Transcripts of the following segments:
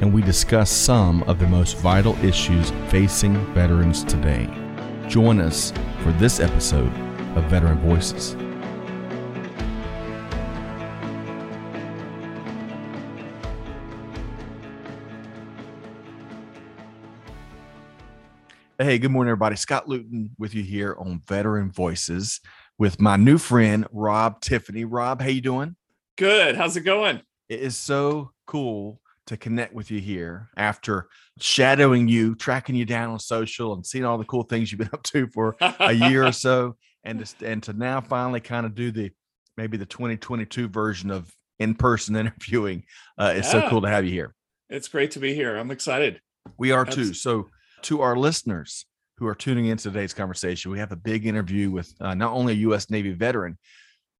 and we discuss some of the most vital issues facing veterans today. Join us for this episode of Veteran Voices. Hey, good morning, everybody. Scott Luton with you here on Veteran Voices with my new friend Rob Tiffany. Rob, how you doing? Good. How's it going? It is so cool to connect with you here after shadowing you, tracking you down on social, and seeing all the cool things you've been up to for a year or so, and to, and to now finally kind of do the maybe the 2022 version of in-person interviewing. Uh, it's yeah. so cool to have you here. It's great to be here. I'm excited. We are too. So to our listeners who are tuning in today's conversation, we have a big interview with uh, not only a U.S. Navy veteran,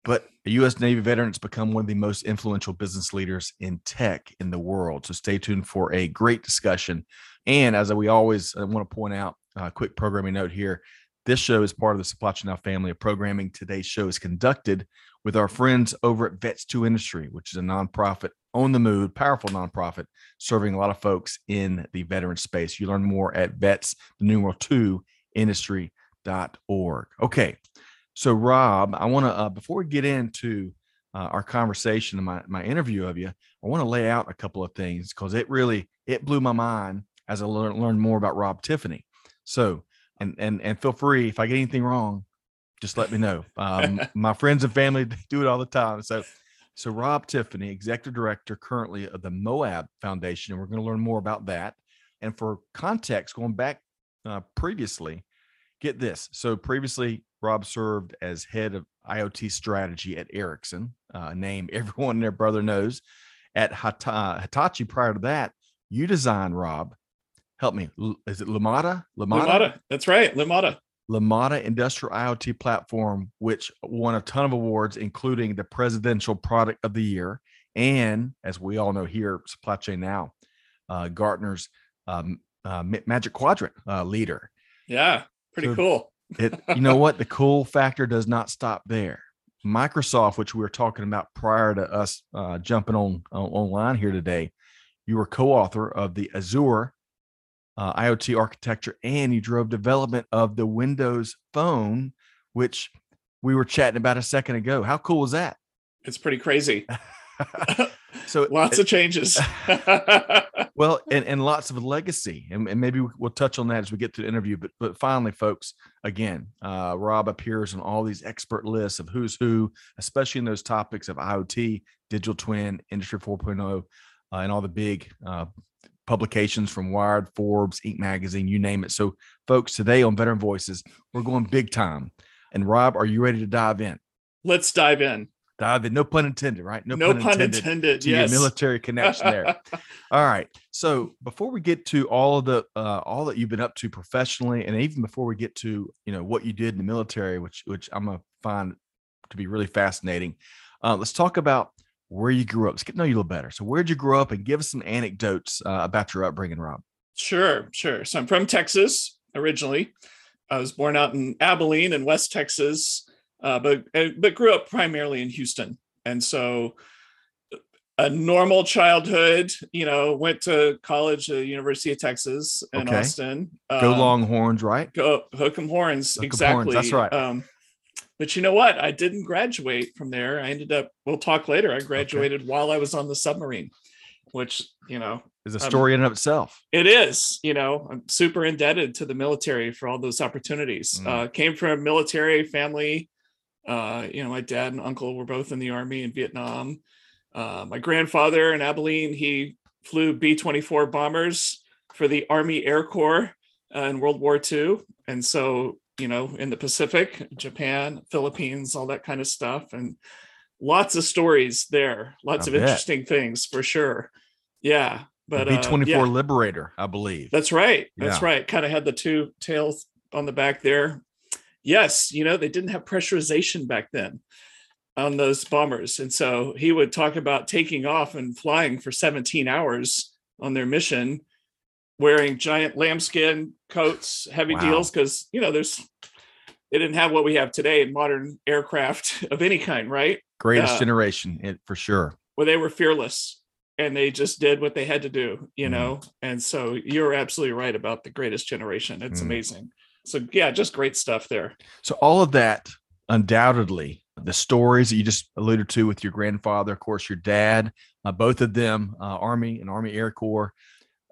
but a U.S. Navy veteran has become one of the most influential business leaders in tech in the world. So stay tuned for a great discussion. And as we always uh, want to point out, a quick programming note here. This show is part of the Supply Chain Now family of programming. Today's show is conducted with our friends over at Vets 2 Industry, which is a nonprofit on the move, powerful nonprofit serving a lot of folks in the veteran space. You learn more at vets, the numeral two industry.org. Okay. So, Rob, I want to, uh, before we get into uh, our conversation and my, my interview of you, I want to lay out a couple of things because it really, it blew my mind as I learned learn more about Rob Tiffany. So, and, and, and feel free if I get anything wrong, just let me know. Um, my friends and family do it all the time. So, so Rob Tiffany, executive director currently of the Moab Foundation, and we're going to learn more about that. And for context, going back uh, previously, get this. So previously, Rob served as head of IoT strategy at Ericsson, a name everyone and their brother knows. At Hitachi, prior to that, you designed Rob. Help me. Is it? Lumada. Lumada. That's right. Lumada. Lumada Industrial IoT platform, which won a ton of awards, including the Presidential Product of the Year, and as we all know here, Supply Chain Now, uh, Gartner's um, uh, Magic Quadrant uh, leader. Yeah, pretty so, cool it you know what? The cool factor does not stop there. Microsoft which we were talking about prior to us uh, jumping on, on online here today you were co-author of the azure uh, iot architecture and you drove development of the windows phone which we were chatting about a second ago. How cool is that? It's pretty crazy so lots it, of changes. Well and, and lots of legacy and, and, maybe we'll touch on that as we get to the interview but but finally folks again uh, rob appears on all these expert lists of who's who especially in those topics of iot digital twin industry 4.0 uh, and all the big uh, publications from wired forbes inc. magazine you name it. So folks today on veteran voices we're going big time. And rob are you ready to dive in? Let's dive in David, no pun intended, right? No, no pun, pun intended. to yes. military connection there. all right. So before we get to all of the uh, all that you've been up to professionally, and even before we get to you know what you did in the military, which which I'm gonna find to be really fascinating, uh, let's talk about where you grew up. Let's get to know you a little better. So where'd you grow up, and give us some anecdotes uh, about your upbringing, Rob. Sure, sure. So I'm from Texas originally. I was born out in Abilene in West Texas uh, but but grew up primarily in Houston, and so a normal childhood. You know, went to college at University of Texas in okay. Austin. Go um, Longhorns, right? Go Hook'em Horns, Hook exactly. Horns, that's right. Um, but you know what? I didn't graduate from there. I ended up. We'll talk later. I graduated okay. while I was on the submarine, which you know is a story um, in and of itself. It is. You know, I'm super indebted to the military for all those opportunities. Mm. Uh, came from a military family uh, you know, my dad and uncle were both in the army in Vietnam. Uh, my grandfather in Abilene, he flew B 24 bombers for the Army Air Corps uh, in World War II. And so, you know, in the Pacific, Japan, Philippines, all that kind of stuff. And lots of stories there, lots I of bet. interesting things for sure. Yeah. But B uh, yeah, Liberator, I believe. that's right. That's Yeah. right. Kind of had the two tails on the back there. Yes, you know, they didn't have pressurization back then on those bombers. And so he would talk about taking off and flying for 17 hours on their mission, wearing giant lambskin coats, heavy Wow. deals, because, you know, there's, they didn't have what we have today in modern aircraft of any kind, right? Greatest yeah. generation, it, for sure. Where they were fearless and they just did what they had to do, you Mhm. know? And so you're absolutely right about the greatest generation. It's Mm. amazing. So, yeah, just great stuff there. So all of that, undoubtedly, the stories that you just alluded to with your grandfather, of course, your dad, uh, both of them, uh, Army and Army Air Corps.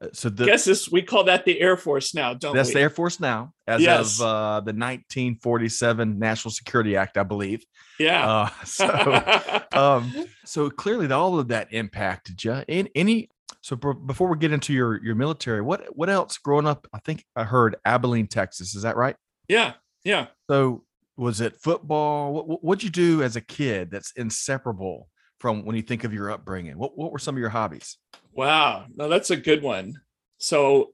Uh, so the, guess this we call that the Air Force now, don't that's we? the Air Force now, as Yes. of uh, the 1947 National Security Act, I believe. yeah. Uh, so, um, so clearly, all of that impacted you. In any, so b- before we get into your your military, what what else growing up? I think I heard Abilene, Texas. Is that right? yeah. Yeah. So was it football? What what- what'd you do as a kid that's inseparable from when you think of your upbringing? What what were some of your hobbies? Wow. No, that's a good one. So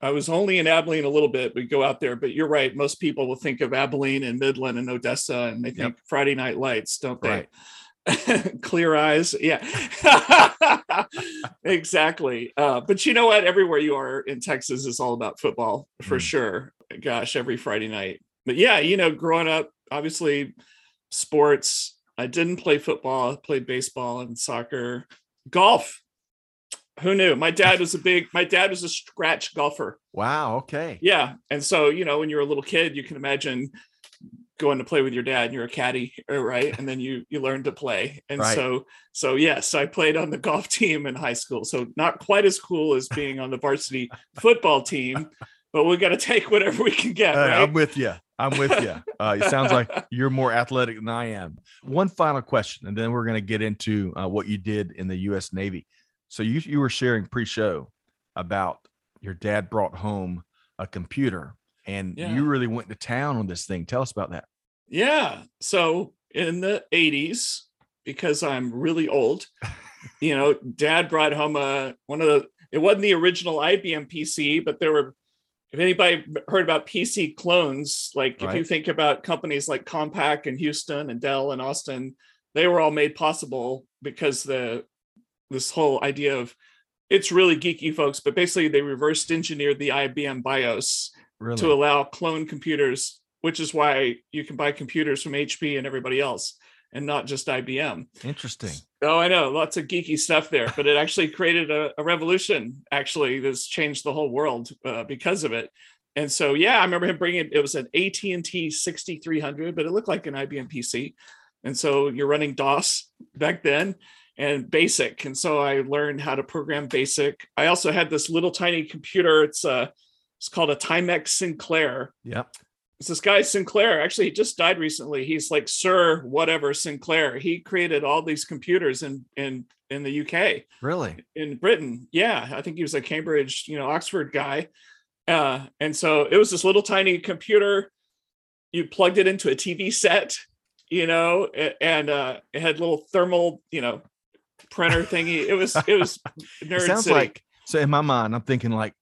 I was only in Abilene a little bit. We go out there, but you're right. Most people will think of Abilene and Midland and Odessa, and they think Yep. Friday Night Lights, don't they? Right. Clear eyes. Yeah. exactly. Uh, but you know what? Everywhere you are in Texas is all about football for Mm. sure. Gosh, every Friday night. But yeah, you know, growing up, obviously sports. I didn't play football, I played baseball and soccer, golf. Who knew? My dad was a big, my dad was a scratch golfer. Wow. Okay. Yeah. And so, you know, when you're a little kid, you can imagine going to play with your dad and you're a caddy, uh, right? And then you you learn to play. And Right. so so yes, I played on the golf team in high school. So not quite as cool as being on the varsity football team, but we got to take whatever we can get, right? I'm with you. I'm with you. Uh, it sounds like you're more athletic than I am. One final question, and then we're going to get into uh, what you did in the U.S. Navy. So you you were sharing pre-show about your dad brought home a computer, and Yeah. you really went to town on this thing. Tell us about that. Yeah. So in the 80s, because I'm really old, you know, dad brought home a one of the it wasn't the original IBM PC, but there were if anybody heard about PC clones, like if you think about companies like Compaq and Houston and Dell and Austin, they were all made possible because the this whole idea of it's really geeky folks, but basically they reversed engineered the IBM BIOS Really? to allow clone computers, which is why you can buy computers from HP and everybody else and not just IBM. Interesting. Oh, I know, lots of geeky stuff there, but it actually created a, a revolution. Actually, that's changed the whole world uh, because of it. And so, yeah, I remember him bringing it was an AT and T 6300, but it looked like an IBM PC. And so you're running DOS back then and BASIC. And so I learned how to program BASIC. I also had this little tiny computer. It's uh it's called a Timex Sinclair Yeah. it's this guy Sinclair. Actually, he just died recently. He's like Sir whatever Sinclair. He created all these computers in in in the UK, Really? in Britain. Yeah, I think he was a Cambridge, you know, Oxford guy. Uh, and so it was this little tiny computer. You plugged it into a TV set, you know, and uh, it had little thermal, you know, printer thingy. It was it was nerd It sounds city. like so. In my mind, I'm thinking like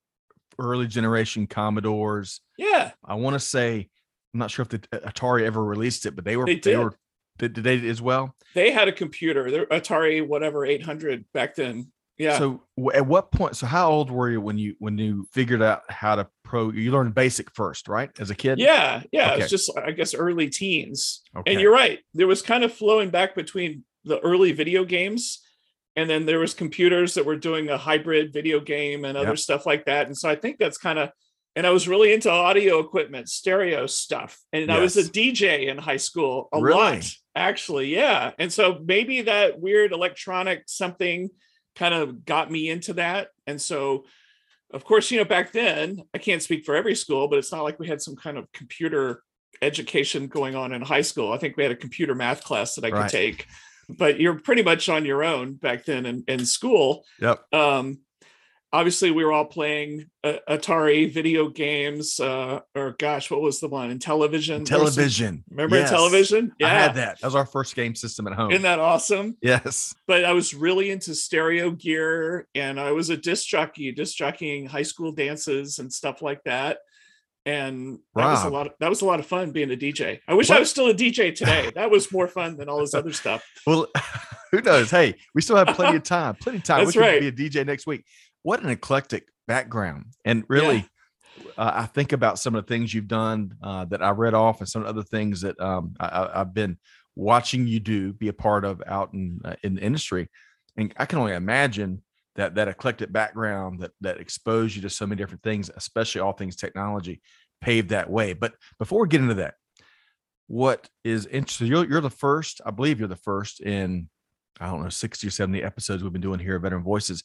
early generation Commodores. yeah, I want to say I'm not sure if the uh, Atari ever released it, but they were They they, were did, did they as well? they had a computer, their Atari whatever 800 back then. Yeah. So at what point? So how old were you when you when you figured out how to pro? You learned basic first, right? As a kid. Yeah, yeah. Okay. It's just I guess early teens. Okay. And you're right. There was kind of flowing back between the early video games and then there was computers that were doing a hybrid video game and other Yep. stuff like that. And so I think that's kind of and I was really into audio equipment, stereo stuff. And I was a DJ in high school a Really? lot, actually. Yeah. And so maybe that weird electronic something kind of got me into that. And so of course, you know, back then, I can't speak for every school, but it's not like we had some kind of computer education going on in high school. I think we had a computer math class that I could Right. take, but you're pretty much on your own back then in, in school. Yep. Um, obviously we were all playing uh, Atari video games, uh, or gosh, what was the one Intellivision? Television. Remember yes. television? Yeah, I had that. That was our first game system at home. Isn't that awesome? Yes. But I was really into stereo gear, and I was a disc jockey, disc jockeying high school dances and stuff like that. And that Rob. was a lot. Of, that was a lot of fun being a DJ. I wish what? I was still a DJ today. that was more fun than all this other stuff. Well, who knows? Hey, we still have plenty of time. Plenty of time. That's we right. Be a DJ next week what an eclectic background. And really, yeah. uh, I think about some of the things you've done uh, that I read off and some of the other things that um, I, have been watching you do, be a part of out in, uh, in the industry. And I can only imagine that that eclectic background that that exposed you to so many different things, especially all things technology, paved that way. But before we get into that, what is interesting? You're, you're the first, I believe you're the first in I don't know, 60 or 70 episodes we've been doing here at Veteran Voices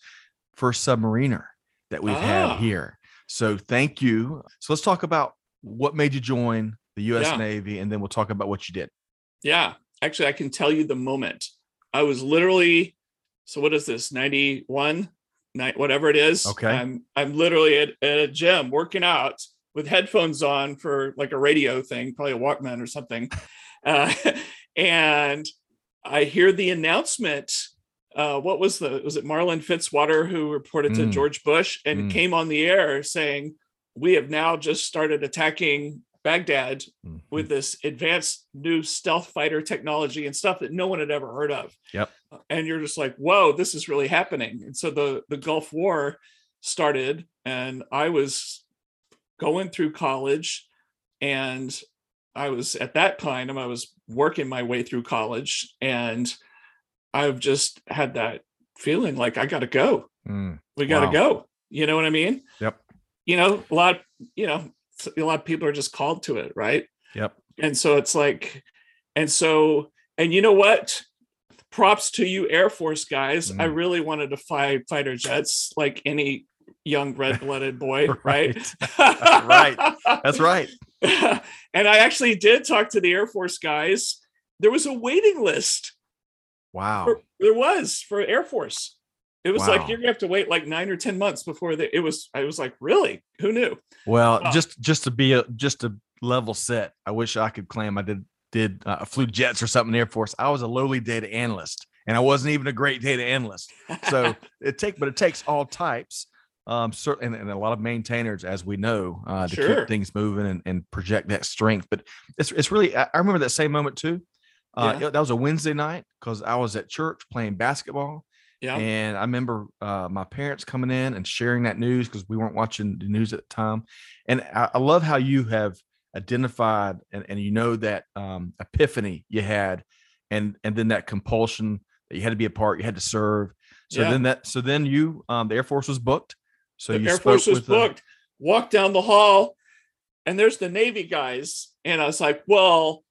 first submariner that we've ah. had here. So thank you. So let's talk about what made you join the US yeah. Navy and then we'll talk about what you did. Yeah. Actually, I can tell you the moment. I was literally so what is this? 91, night, whatever it is. Okay. I'm I'm literally at, at a gym working out with headphones on for like a radio thing, probably a Walkman or something. Uh, and I hear the announcement uh, what was the was it Marlin Fitzwater who reported mm. to George Bush and mm. came on the air saying we have now just started attacking Baghdad mm-hmm. with this advanced new stealth fighter technology and stuff that no one had ever heard of. Yep. And you're just like, whoa, this is really happening. And so the the Gulf War started, and I was going through college, and I was at that time I was working my way through college, and I've just had that feeling like I got to go. Mm, we got to wow. go. You know what I mean? Yep. You know, a lot, you know, a lot of people are just called to it, right? Yep. And so it's like, and so, and you know what? Props to you, Air Force guys. Mm. I really wanted to fly fighter jets like any young red blooded boy, right? right. That's right. and I actually did talk to the Air Force guys. There was a waiting list Wow. For, there was for Air Force. It was wow. like you're gonna have to wait like nine or ten months before the, it was. I was like, really? Who knew? Well, uh, just just to be a just a level set. I wish I could claim I did did uh, flew jets or something in the Air Force. I was a lowly data analyst, and I wasn't even a great data analyst. So it take, but it takes all types. Um, certainly, and, and, a lot of maintainers, as we know, uh, to sure. keep things moving and, and project that strength. But it's it's really. I, I remember that same moment too uh, yeah. that was a Wednesday night because I was at church playing basketball. Yeah. And I remember uh, my parents coming in and sharing that news because we weren't watching the news at the time. And I, I love how you have identified and, and you know that um, epiphany you had and and then that compulsion that you had to be a part, you had to serve. So yeah. then that so then you um, the Air Force was booked. So the you Air Force was booked. The, Walk down the hall and there's the Navy guys. And I was like, well,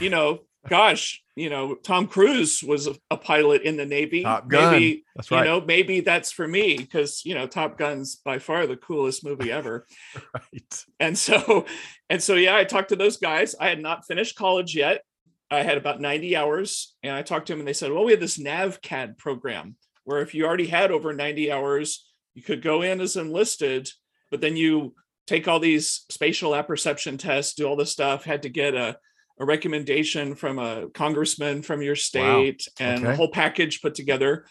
you know, gosh, you know, Tom Cruise was a, pilot in the Navy. Top Gun. Maybe, that's right. You know, maybe that's for me because you know, Top Gun's by far the coolest movie ever. right. And so, and so, yeah, I talked to those guys. I had not finished college yet. I had about 90 hours, and I talked to them, and they said, "Well, we have this NavCAD program where if you already had over 90 hours, you could go in as enlisted, but then you take all these spatial apperception tests, do all this stuff, had to get a a recommendation from a congressman from your state wow. and okay. a whole package put together.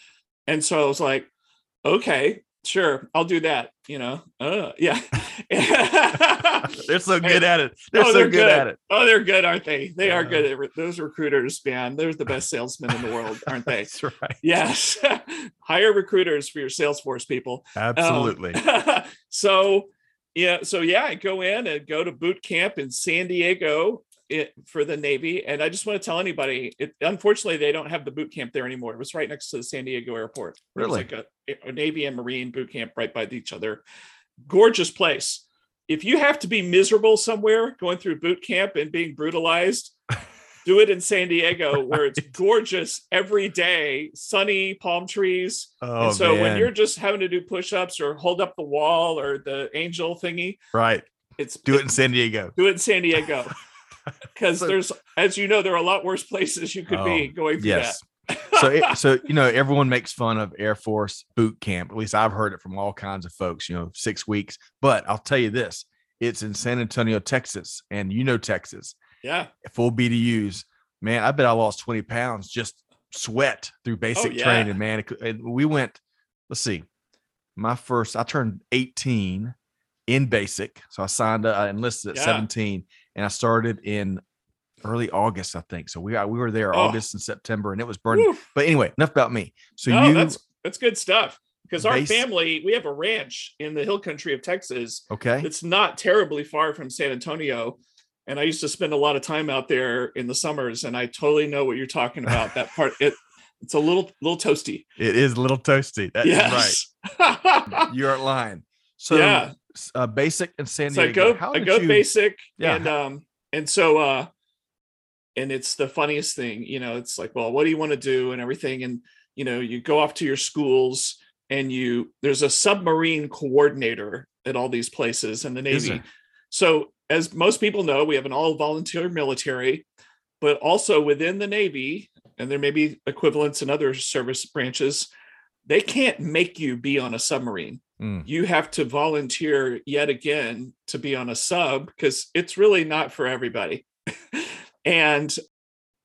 And so I was like, okay, sure, I'll do that. You know, uh, yeah. they're so good at it. They're, oh, so they're good, good, at it. Oh, they're good, aren't they? They are good. Re- those recruiters, man, they're the best salesmen in the world, aren't they? That's right. Yes. Hire recruiters for your Salesforce people. Absolutely. Um, so, yeah, so yeah, I go in and go to boot camp in San Diego it for the Navy. And I just want to tell anybody, it, unfortunately, they don't have the boot camp there anymore. It was right next to the San Diego airport. Really? It was like a, a Navy and Marine boot camp right by each other. Gorgeous place. If you have to be miserable somewhere going through boot camp and being brutalized, do it in San Diego where it's gorgeous every day, sunny palm trees. Oh, and so man. when you're just having to do push-ups or hold up the wall or the angel thingy, right? It's do it in San Diego. Do it in San Diego. because so, there's as you know there are a lot worse places you could oh, be going through yes, so it, so you know everyone makes fun of Air Force boot camp. At least I've heard it from all kinds of folks. You know, six weeks. But I'll tell you this: it's in San Antonio, Texas, and you know Texas. Yeah, full BDUs. Man, I bet I lost twenty pounds just sweat through oh, basic Oh, yeah. training. Man, It and we went. Let's see, my first. I turned eighteen in basic, so I signed up. I enlisted at Yeah. seventeen, and I started in early August, I think. So we uh, we were there Oh. August and September, and it was burning. Woof. But anyway, enough about me. So no, you that's that's good stuff. Because our Base- family, we have a ranch in the hill country of Texas. okay? It's not terribly far from San Antonio. And I used to spend a lot of time out there in the summers, and I totally know what you're talking about. That part, it it's a little little toasty. It is a little toasty. That is yes. right. You aren't lying. So Yeah. uh, basic in San so I Diego. go how I go you- basic Yeah. and um and so uh and it's the funniest thing you know it's like well what do you want to do and everything and you know you go off to your schools and you there's a submarine coordinator at all these places in the navy so as most people know we have an all volunteer military but also within the navy and there may be equivalents in other service branches they can't make you be on a submarine Mm, you have to volunteer yet again to be on a sub because it's really not for everybody. And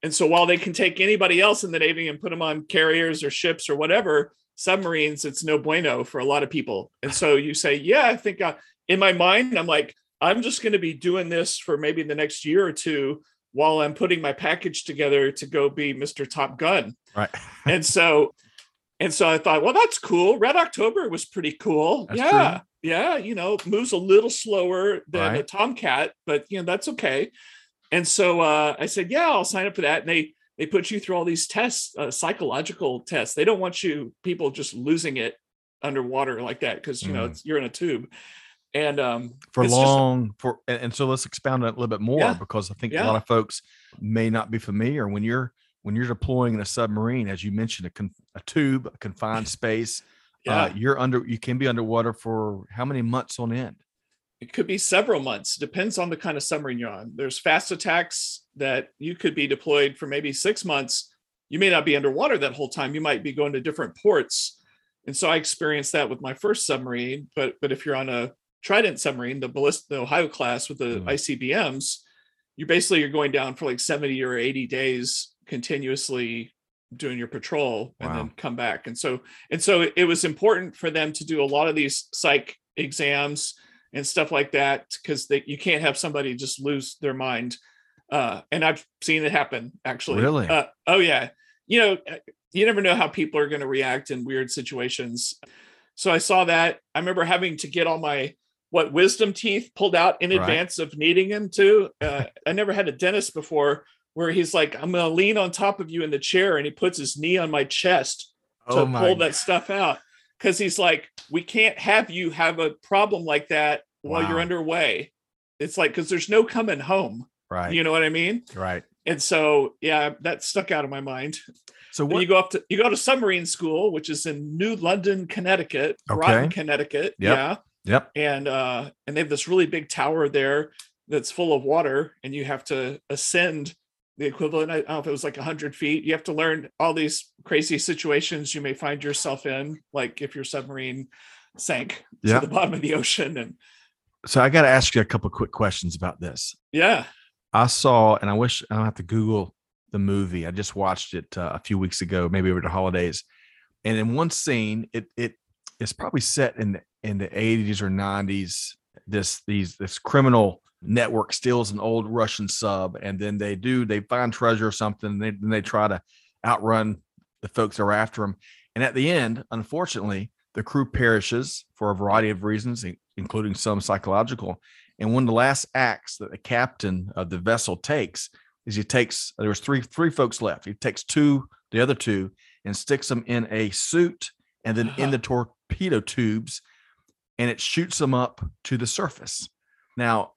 and so while they can take anybody else in the navy and put them on carriers or ships or whatever submarines it's no bueno for a lot of people. And so you say yeah i think I, in my mind i'm like i'm just going to be doing this for maybe the next year or two while i'm putting my package together to go be mr top gun. Right. and so and so I thought, well, that's cool. Red October was pretty cool. That's yeah. true. Yeah. You know, moves a little slower than a Tomcat, but you know, that's okay. And so uh, I said, yeah, I'll sign up for that. And they they put you through all these tests, uh, psychological tests. They don't want you people just losing it underwater like that because you know Mm. it's, you're in a tube. And um, for it's just- long for and, so let's expound on it a little bit more Yeah. because I think a lot of folks may not be familiar when you're when you're deploying in a submarine, as you mentioned, a, con, a tube, a confined space. yeah, Uh, you're under. You can be underwater for how many months on end? it could be several months depends on the kind of submarine you're on there's fast attacks that you could be deployed for maybe six months you may not be underwater that whole time you might be going to different ports and so i experienced that with my first submarine but but if you're on a trident submarine the ballist the ohio class with the Mm. icbms you basically you're going down for like 70 or 80 days continuously doing your patrol and Wow. then come back. And so and so it- was important for them to do a lot of these psych exams and stuff like that because they you can't have somebody just lose their mind. Uh and i've seen it happen actually. Really? uh, oh yeah. You know uh, you never know how people are going to react in weird situations. So i saw that. I remember having to get all my what wisdom teeth pulled out in Right. advance of needing them to uh, i never had a dentist before where he's like i'm to lean on top of you in the chair and he puts his knee on my chest to Oh my! pull that stuff out because he's like, we can't have you have a problem like that while you're underway. It's like because there's no coming home. right, You know what I mean? right. And so yeah, that stuck out of my mind. So what? you go up to you go to submarine school, which is in New London, Connecticut, Groton, Okay. Connecticut. Yep. Yeah. Yep. And uh and they have this really big tower there that's full of water, and you have to ascend the equivalent. I don't know if it was like 100 feet. You have to learn all these crazy situations you may find yourself in, like if your submarine sank Yeah. to the bottom of the ocean. And So I got to ask you a couple quick questions about this. yeah, I saw, and I wish I don't have to Google the movie. I just watched it uh, a few weeks ago, maybe over the holidays. And in one scene, it it is probably set in the, in the 80s or 90s. This these this criminal network steals an old Russian sub, and then they do they find treasure or something. And they then they try to outrun the folks that are after them. And at the end, unfortunately, the crew perishes for a variety of reasons, including some psychological. And one of the last acts that the captain of the vessel takes is he takes there was three three folks left. He takes two, the other two, and sticks them in a suit and then in Uh-huh. the torpedo tubes, and it shoots them up to the surface. Now,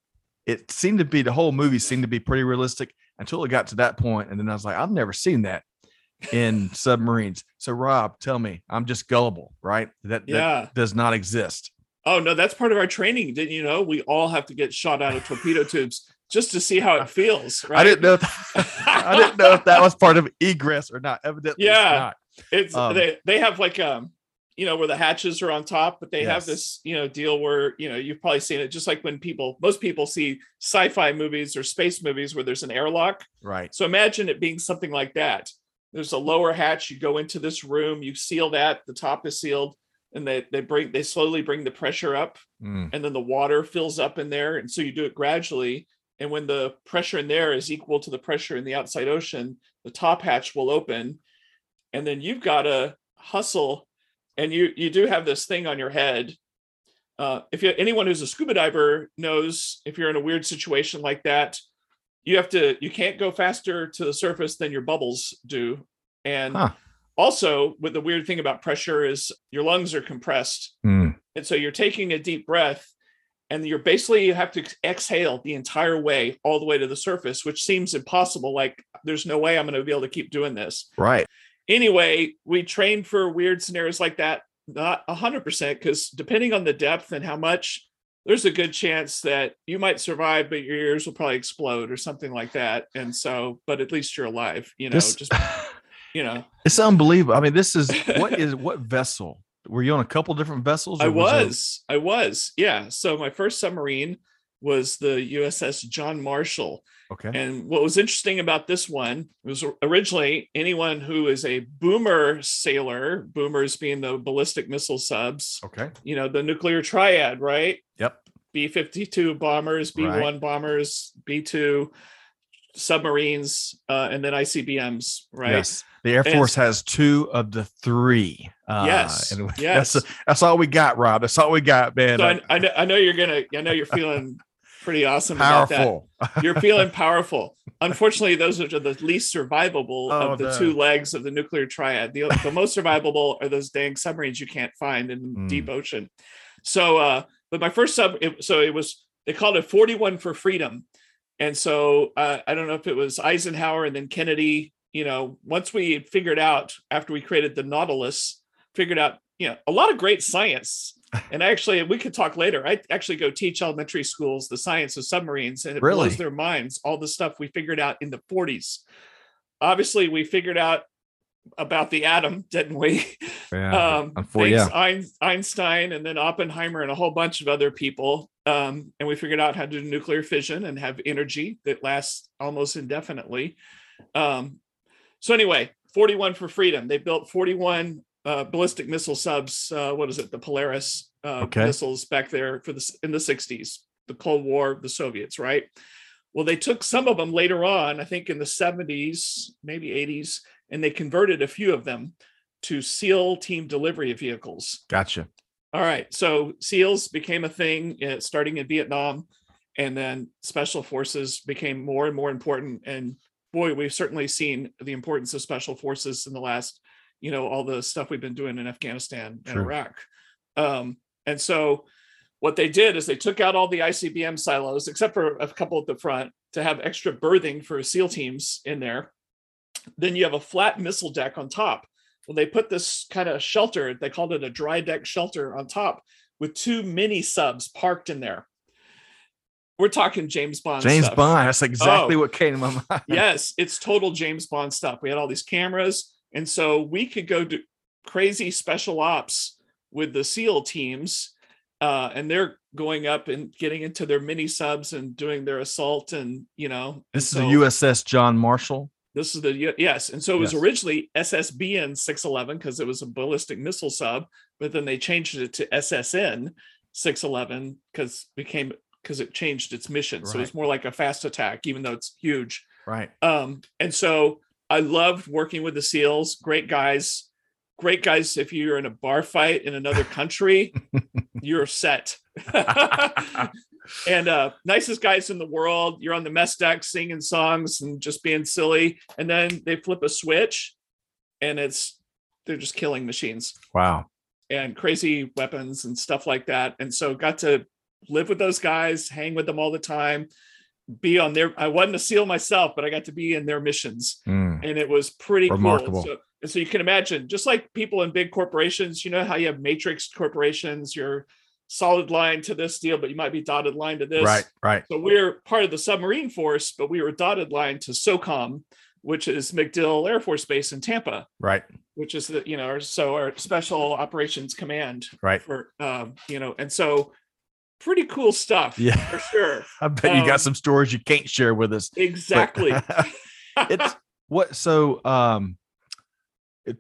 it seemed to be the whole movie seemed to be pretty realistic until it got to that point, and then I was like, I've never seen that in submarines. So, Rob, tell me, I'm just gullible, right? That, that yeah. does not exist. Oh no, that's part of our training. Didn't you know? We all have to get shot out of torpedo tubes just to see how it feels. Right? I didn't know. If, I didn't know if that was part of egress or not. Evidently, it's Yeah. not. It's Um, they they have like um you know where the hatches are on top, but they have this you know deal where you know you've probably seen it just like when people most people see sci-fi movies or space movies where there's an airlock. Right. So imagine it being something like that. There's a lower hatch. You go into this room. You seal that. The top is sealed, and they they bring they slowly bring the pressure up, Mm, and then the water fills up in there. And so you do it gradually. And when the pressure in there is equal to the pressure in the outside ocean, the top hatch will open, and then you've got to hustle. And you you do have this thing on your head. Uh, if you anyone who's a scuba diver knows if you're in a weird situation like that, you have to you can't go faster to the surface than your bubbles do. And Huh. also, with the weird thing about pressure is your lungs are compressed mm. and so you're taking a deep breath and you're basically you have to exhale the entire way all the way to the surface which seems impossible like there's no way i'm going to be able to keep doing this Right. Anyway we train for weird scenarios like that not 100% because depending on the depth and how much there's a good chance that you might survive but your ears will probably explode or something like that and so but at least you're alive you know This, just you know it's unbelievable. I mean, this is what is what vessel? Were you on a couple different vessels? I there- was, I was, yeah. So my first submarine was the USS John Marshall, okay. and what was interesting about this one was originally anyone who is a boomer sailor, boomers being the ballistic missile subs, Okay. you know, the nuclear triad, right? Yep. B 52 bombers, B 1 bombers, B 2 submarines, uh, and then ICBMs, right? Yes. The Air And- Force has two of the three. Uh, Yes, and yes. That's, that's all we got, Rob. That's all we got, man. So I, I, know, I know you're gonna, I know you're feeling pretty awesome about that. Powerful. You're feeling powerful. Unfortunately, those are the least survivable Oh, of the no. two legs of the nuclear triad. The, the most survivable are those dang submarines you can't find in the Mm. deep ocean. So, uh, but my first sub, it, so it was they called it 41 for freedom, and so uh, I don't know if it was Eisenhower and then Kennedy. You know, once we figured out after we created the Nautilus, figured out you know a lot of great science. And actually, we could talk later. I actually go teach elementary schools the science of submarines, and it Really? blows their minds all the stuff we figured out in the 40s. Obviously, we figured out about the atom, didn't we? Yeah. um, unfor- thanks Ein- Einstein and then Oppenheimer and a whole bunch of other people. Um, and we figured out how to do nuclear fission and have energy that lasts almost indefinitely. Um, so anyway, 41 for freedom. They built 41 uh, ballistic missile subs. Uh, what is it? The Polaris uh, Okay. missiles back there for the in the 60s, the Cold War, the Soviets, right? Well, they took some of them later on, I think in the 70s, maybe 80s, and they converted a few of them to SEAL team delivery vehicles. Gotcha. All right. So SEALs became a thing uh, starting in Vietnam, and then special forces became more and more important. And boy, we've certainly seen the importance of special forces in the last, you know, all the stuff we've been doing in Afghanistan and True. Iraq. Um, and so what they did is they took out all the ICBM silos, except for a couple at the front, to have extra berthing for SEAL teams in there. Then you have a flat missile deck on top. Well, they put this kind of shelter, they called it a dry deck shelter on top with two mini subs parked in there. We're talking James Bond. James stuff. Bond. That's exactly Oh. what came to my mind. yes, it's total James Bond stuff. We had all these cameras, and so we could go to crazy special ops with the SEAL teams, uh, and they're going up and getting into their mini subs and doing their assault, and you know, This is so the USS John Marshall. This is the yes, and so it was Yes. originally SSBN 611 because it was a ballistic missile sub, but then they changed it to SSN 611 because became because it changed its mission. So it's more like a fast attack, even though it's huge. Right. Um, and so I loved working with the SEALs, great guys, great guys. If you're in a bar fight in another country, you're set. and uh nicest guys in the world. You're on the mess deck singing songs and just being silly. And then they flip a switch and it's they're just killing machines Wow. and crazy weapons and stuff like that. And so got to live with those guys, hang with them all the time, be on their I wasn't a SEAL myself, but I got to be in their missions. Mm. And it was pretty Remarkable. cool. So, and so you can imagine, just like people in big corporations, you know how you have matrix corporations, your solid line to this deal, but you might be dotted line to this. Right, right. So we're part of the submarine force, but we were dotted line to SOCOM, which is MacDill Air Force Base in Tampa, Right, which is the you know, our, so our Special Operations Command right. for um, you know, and so pretty cool stuff. Yeah. for sure. I bet you got Um, some stories you can't share with us. Exactly. it's what so um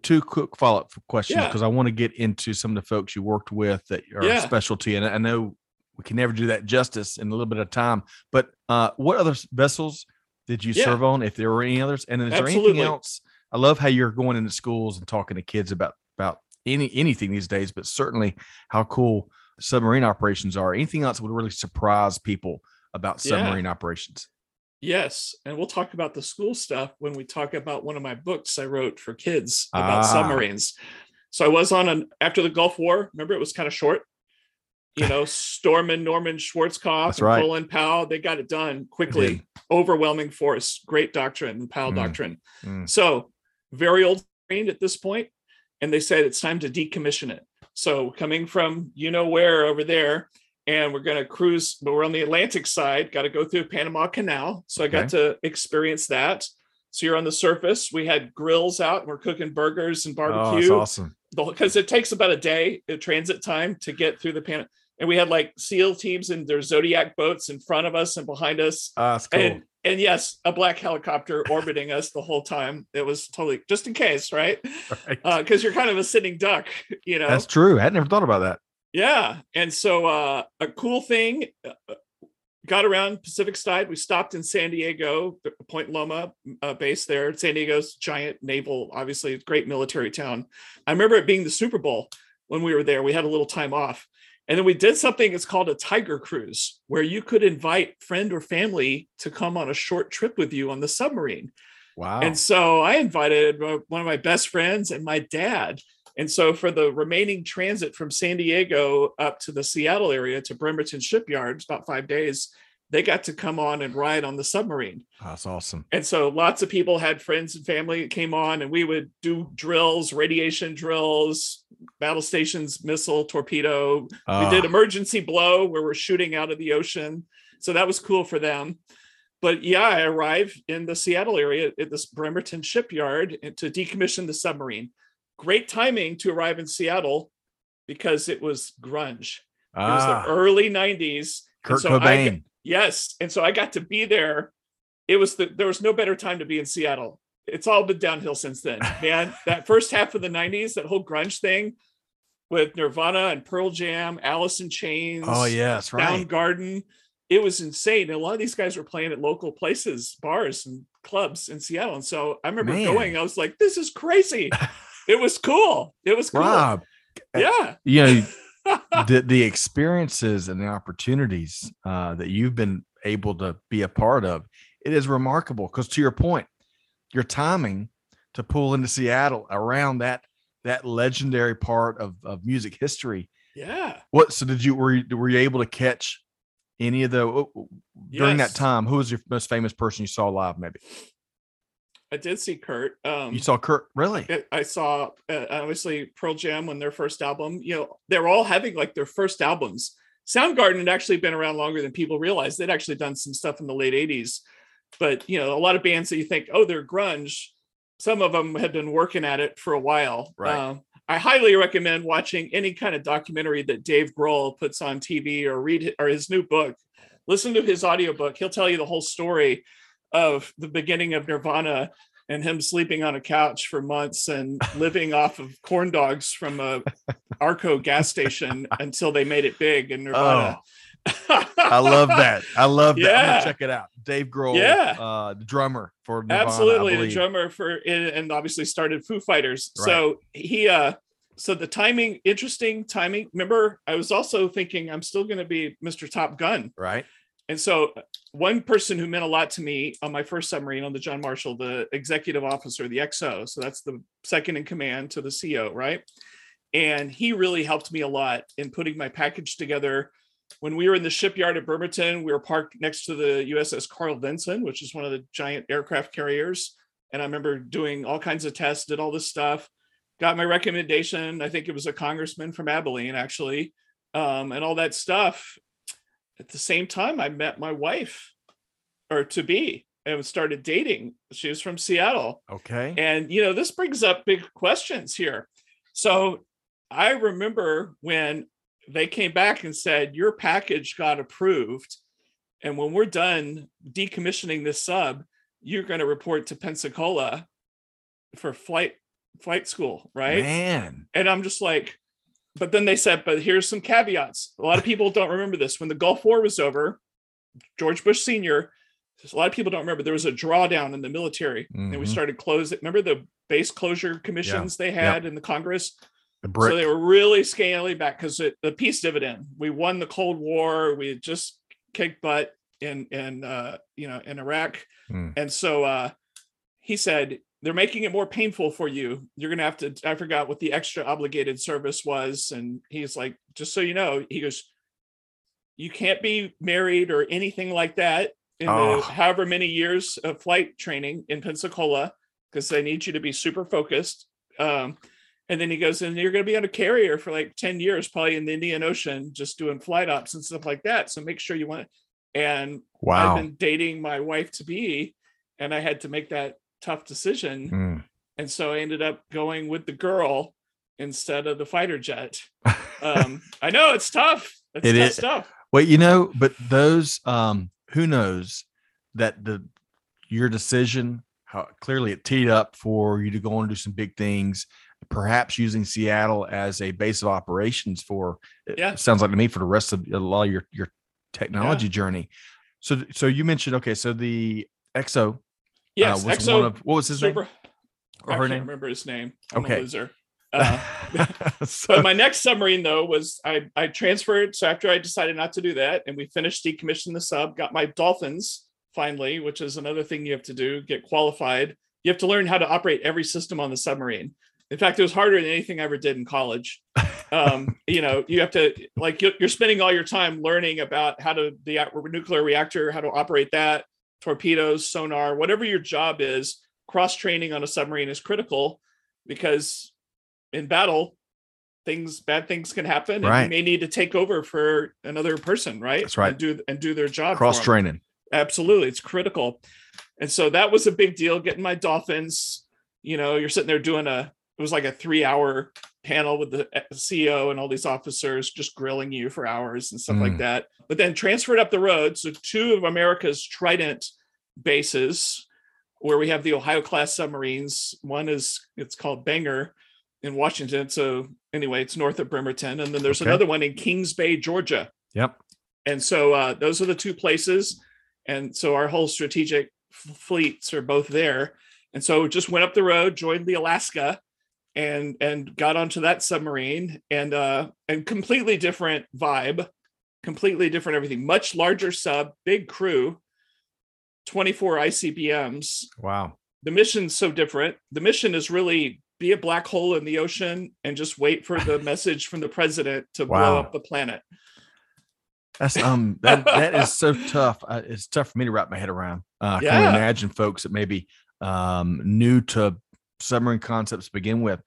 two quick follow-up questions Yeah. because I want to get into some of the folks you worked with that are Yeah. specialty and I know we can never do that justice in a little bit of time but uh what other vessels did you Yeah. serve on if there were any others and is there anything else I love how you're going into schools and talking to kids about about any anything these days but certainly how cool submarine operations are anything else would really surprise people about Yeah. submarine operations Yes, and we'll talk about the school stuff when we talk about one of my books I wrote for kids about Ah. submarines. So I was on an after the Gulf War. Remember, it was kind of short. You know, Stormin, Norman Schwarzkopf, That's and right. Colin Powell. They got it done quickly. Overwhelming force, great doctrine, Powell Mm. doctrine. Mm. So very old trained at this point, and they said it's time to decommission it. So coming from you know where over there, and we're going to cruise, but we're on the Atlantic side. Got to go through Panama Canal, so I got to experience that. So you're on the surface. We had grills out, and we're cooking burgers and barbecue. oh that's barbecue awesome because it takes about a day of transit time to get through the Pan. And we had like SEAL teams and their Zodiac boats in front of us and behind us Ah, that's cool and and yes, a black helicopter orbiting us the whole time. It was totally just in case, right? Right. Because you're kind of a sitting duck, you know. That's true. I had never thought about that. yeah, and so uh, a cool thing. Uh, got around Pacific side. We stopped in San Diego, Point Loma uh, base there. San Diego's giant naval, obviously great military town. I remember it being the Super Bowl when we were there. We had a little time off. And then we did something it's called a tiger cruise, where you could invite friend or family to come on a short trip with you on the submarine. Wow. And so I invited one of my best friends and my dad. And so for the remaining transit from San Diego up to the Seattle area to Bremerton Shipyard, it's about five days, they got to come on and ride on the submarine. that's awesome. And so lots of people had friends and family that came on, and we would do drills, radiation drills, battle stations, missile, torpedo. We did Ah, emergency blow where we're shooting out of the ocean. So that was cool for them. But yeah, I arrived in the Seattle area at this Bremerton shipyard to decommission the submarine. Great timing to arrive in Seattle because it was grunge. It was ah, the early 90s. Kurt so Cobain. got- yes. And so I got to be there. It was the there was no better time to be in Seattle. It's all been downhill since then, man. that first half of the 90s, that whole grunge thing with Nirvana and Pearl Jam, Alice in Chains, oh yeah, that's right. Soundgarden. It was insane. And a lot of these guys were playing at local places, bars and clubs in Seattle. And so I remember Man. going, I was like, this is crazy. it was cool. It was cool. Rob, Yeah. you know the the experiences and the opportunities uh, that you've been able to be a part of. It is remarkable because to your point, your timing to pull into Seattle around that that legendary part of of music history. yeah. What so did you were you, were you able to catch any of the during that time? Who was your most famous person you saw live? Maybe I did see Kurt. Um, you saw Kurt. Really? I- I saw uh, obviously Pearl Jam when their first album. You know, they're all having like their first albums. Soundgarden had actually been around longer than people realized. They'd actually done some stuff in the late '80s, but you know, a lot of bands that you think, oh, they're grunge. Some of them had been working at it for a while. Right. Um, I highly recommend watching any kind of documentary that Dave Grohl puts on TV or read or his new book. Listen to his audiobook. He'll tell you the whole story of the beginning of Nirvana and him sleeping on a couch for months and living off of corn dogs from a Arco gas station until they made it big in Nirvana. I love that. I love that. Yeah. check it out. Dave Grohl, Yeah. uh, the drummer for Nirvana, Absolutely, the drummer for and obviously started Foo Fighters. So he uh so the timing, interesting timing. Remember, I was also thinking I'm still gonna be Mr. Top Gun. right? And so, one person who meant a lot to me on my first submarine on the John Marshall, the executive officer, the XO, so that's the second in command to the CO, right? And he really helped me a lot in putting my package together. When we were in the shipyard at Bremerton, we were parked next to the USS Carl Vinson, which is one of the giant aircraft carriers. And I remember doing all kinds of tests, did all this stuff, got my recommendation. I think it was a congressman from Abilene, actually, um, and all that stuff. At the same time, I met my wife, or to be, and started dating. She was from Seattle. Okay. And, you know, this brings up big questions here. So I remember when they came back and said, Your package got approved. And when we're done decommissioning this sub, you're going to report to Pensacola for flight flight school, right? Man. And I'm just like, but then they said, but here's some caveats. A lot of people don't remember this. When the Gulf War was over, George Bush Sr., a lot of people don't remember there was a drawdown in the military and we Mhm. started closing. Remember the base closure commissions they had in the Congress? The So they were really scaling back because the peace dividend. We won the Cold War. We just kicked butt in in uh, you know in Iraq, Hmm. and so uh, he said they're making it more painful for you. You're gonna have to. I forgot what the extra obligated service was, and he's like, just so you know, he goes, you can't be married or anything like that in Oh. the however many years of flight training in Pensacola because they need you to be super focused. Um, and then he goes, and you're going to be on a carrier for like 10 years, probably in the Indian Ocean, just doing flight ops and stuff like that. So make sure you want it. And wow. I've been dating my wife to be, and I had to make that tough decision. Mm. And so I ended up going with the girl instead of the fighter jet. Um, I know it's tough. It's It tough is. stuff. Well, you know, but those um who knows that the your decision how clearly it teed up for you to go and do some big things, perhaps using Seattle as a base of operations for it Yeah. sounds like to me for the rest of a lot of your your technology journey. So so you mentioned okay, so the EXO Yes, uh, was EXO one of what was his super. name? I Or her can't name? remember his name. I'm Okay. a loser. Uh, So- but my next submarine though was I I transferred. So after I decided not to do that, and we finished decommissioning the sub, got my dolphins finally, which is another thing you have to do. Get qualified. You have to learn how to operate every system on the submarine. In fact, it was harder than anything I ever did in college. Um, you know, you have to like you're, you're spending all your time learning about how to the nuclear reactor, how to operate that, torpedoes, sonar, whatever your job is. Cross training on a submarine is critical because in battle, things bad things can happen, and you may need to take over for another person, right? That's right. And do and do their job. Cross training. Absolutely, it's critical. And so that was a big deal. Getting my dolphins, you know, you're sitting there doing a. It was like a three-hour panel with the uh, CEO and all these officers just grilling you for hours and stuff like Mm. that. But then transferred up the road, so two of America's Trident bases, where we have the Ohio class submarines. One is it's called Bangor in Washington. So anyway, it's north of Bremerton, and then there's Okay. another one in Kings Bay, Georgia Yep. and so uh, those are the two places and so our whole strategic fleets are both there and so just went up the road joined the alaska and and got onto that submarine and uh and completely different vibe completely different everything much larger sub big crew 24 icbms Wow. the mission's so different the mission is really be a black hole in the ocean and just wait for the message from the president to blow up the planet That's um that that is so tough. Uh, it's tough for me to wrap my head around. Uh, I can Yeah. imagine folks that maybe um new to submarine concepts to begin with.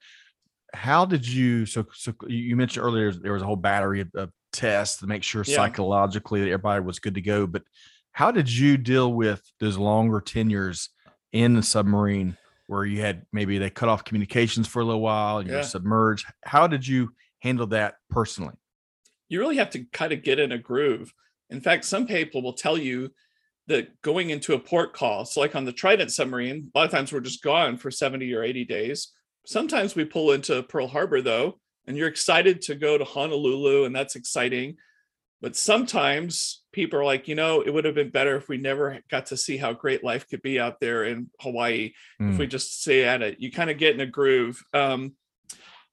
How did you so so you you mentioned earlier there was a whole battery of, of tests to make sure Yeah. psychologically that everybody was good to go. But how did you deal with those longer tenures in the submarine where you had maybe they cut off communications for a little while and you're Yeah. submerged? How did you handle that personally? you really have to kind of get in a groove. In fact, some people will tell you that going into a port call, so like on the Trident submarine, a lot of times we're just gone for 70 or 80 days. Sometimes we pull into Pearl Harbor though, and you're excited to go to Honolulu, and that's exciting. But sometimes people are like, you know, it would have been better if we never got to see how great life could be out there in Hawaii if Mm, we just stay at it. You kind of get in a groove. Um,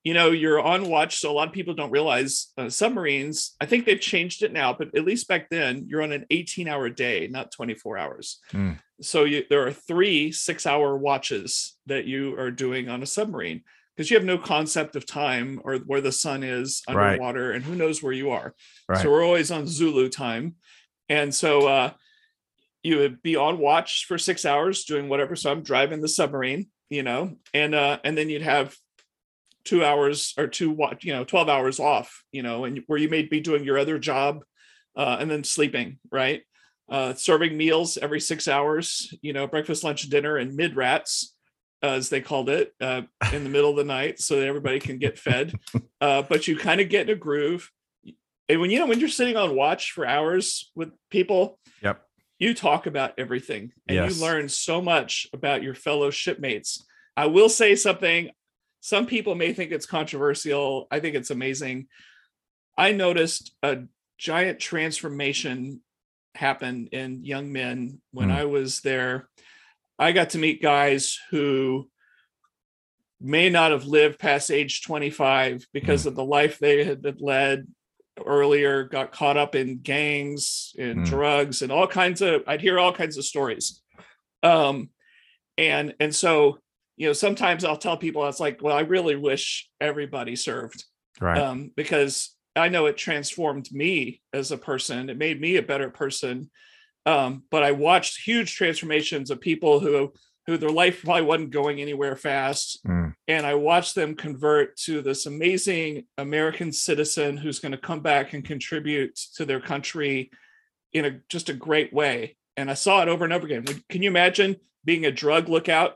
you know, you're on watch, so a lot of people don't realize uh, submarines. I think they've changed it now, but at least back then, you're on an 18-hour day, not 24 hours. Mm. So you, there are three six-hour watches that you are doing on a submarine because you have no concept of time or where the sun is Right. underwater, and who knows where you are. Right. So we're always on Zulu time, and so uh, you would be on watch for six hours doing whatever. So I'm driving the submarine, you know, and uh, and then you'd have two hours or two what you know 12 hours off you know and where you may be doing your other job uh, and then sleeping right uh, serving meals every six hours you know breakfast lunch dinner and mid rats as they called it uh, in the middle of the night so that everybody can get fed uh, but you kind of get in a groove and when you know when you're sitting on watch for hours with people Yep. you talk about everything and Yes. you learn so much about your fellow shipmates i will say something some people may think it's controversial. I think it's amazing. I noticed a giant transformation happen in young men when Hmm. i was there. I got to meet guys who may not have lived past age 25 because of the life they had had led earlier got caught up in gangs and Mm. drugs and all kinds of i'd hear all kinds of stories. Um and and so you know sometimes i'll tell people it's like well i really wish everybody served Right. um because i know it transformed me as a person it made me a better person um but i watched huge transformations of people who who their life probably wasn't going anywhere fast Mm. and I watched them convert to this amazing American citizen who's going to come back and contribute to their country in a just a great way. And I saw it over and over again. Can you imagine being a drug lookout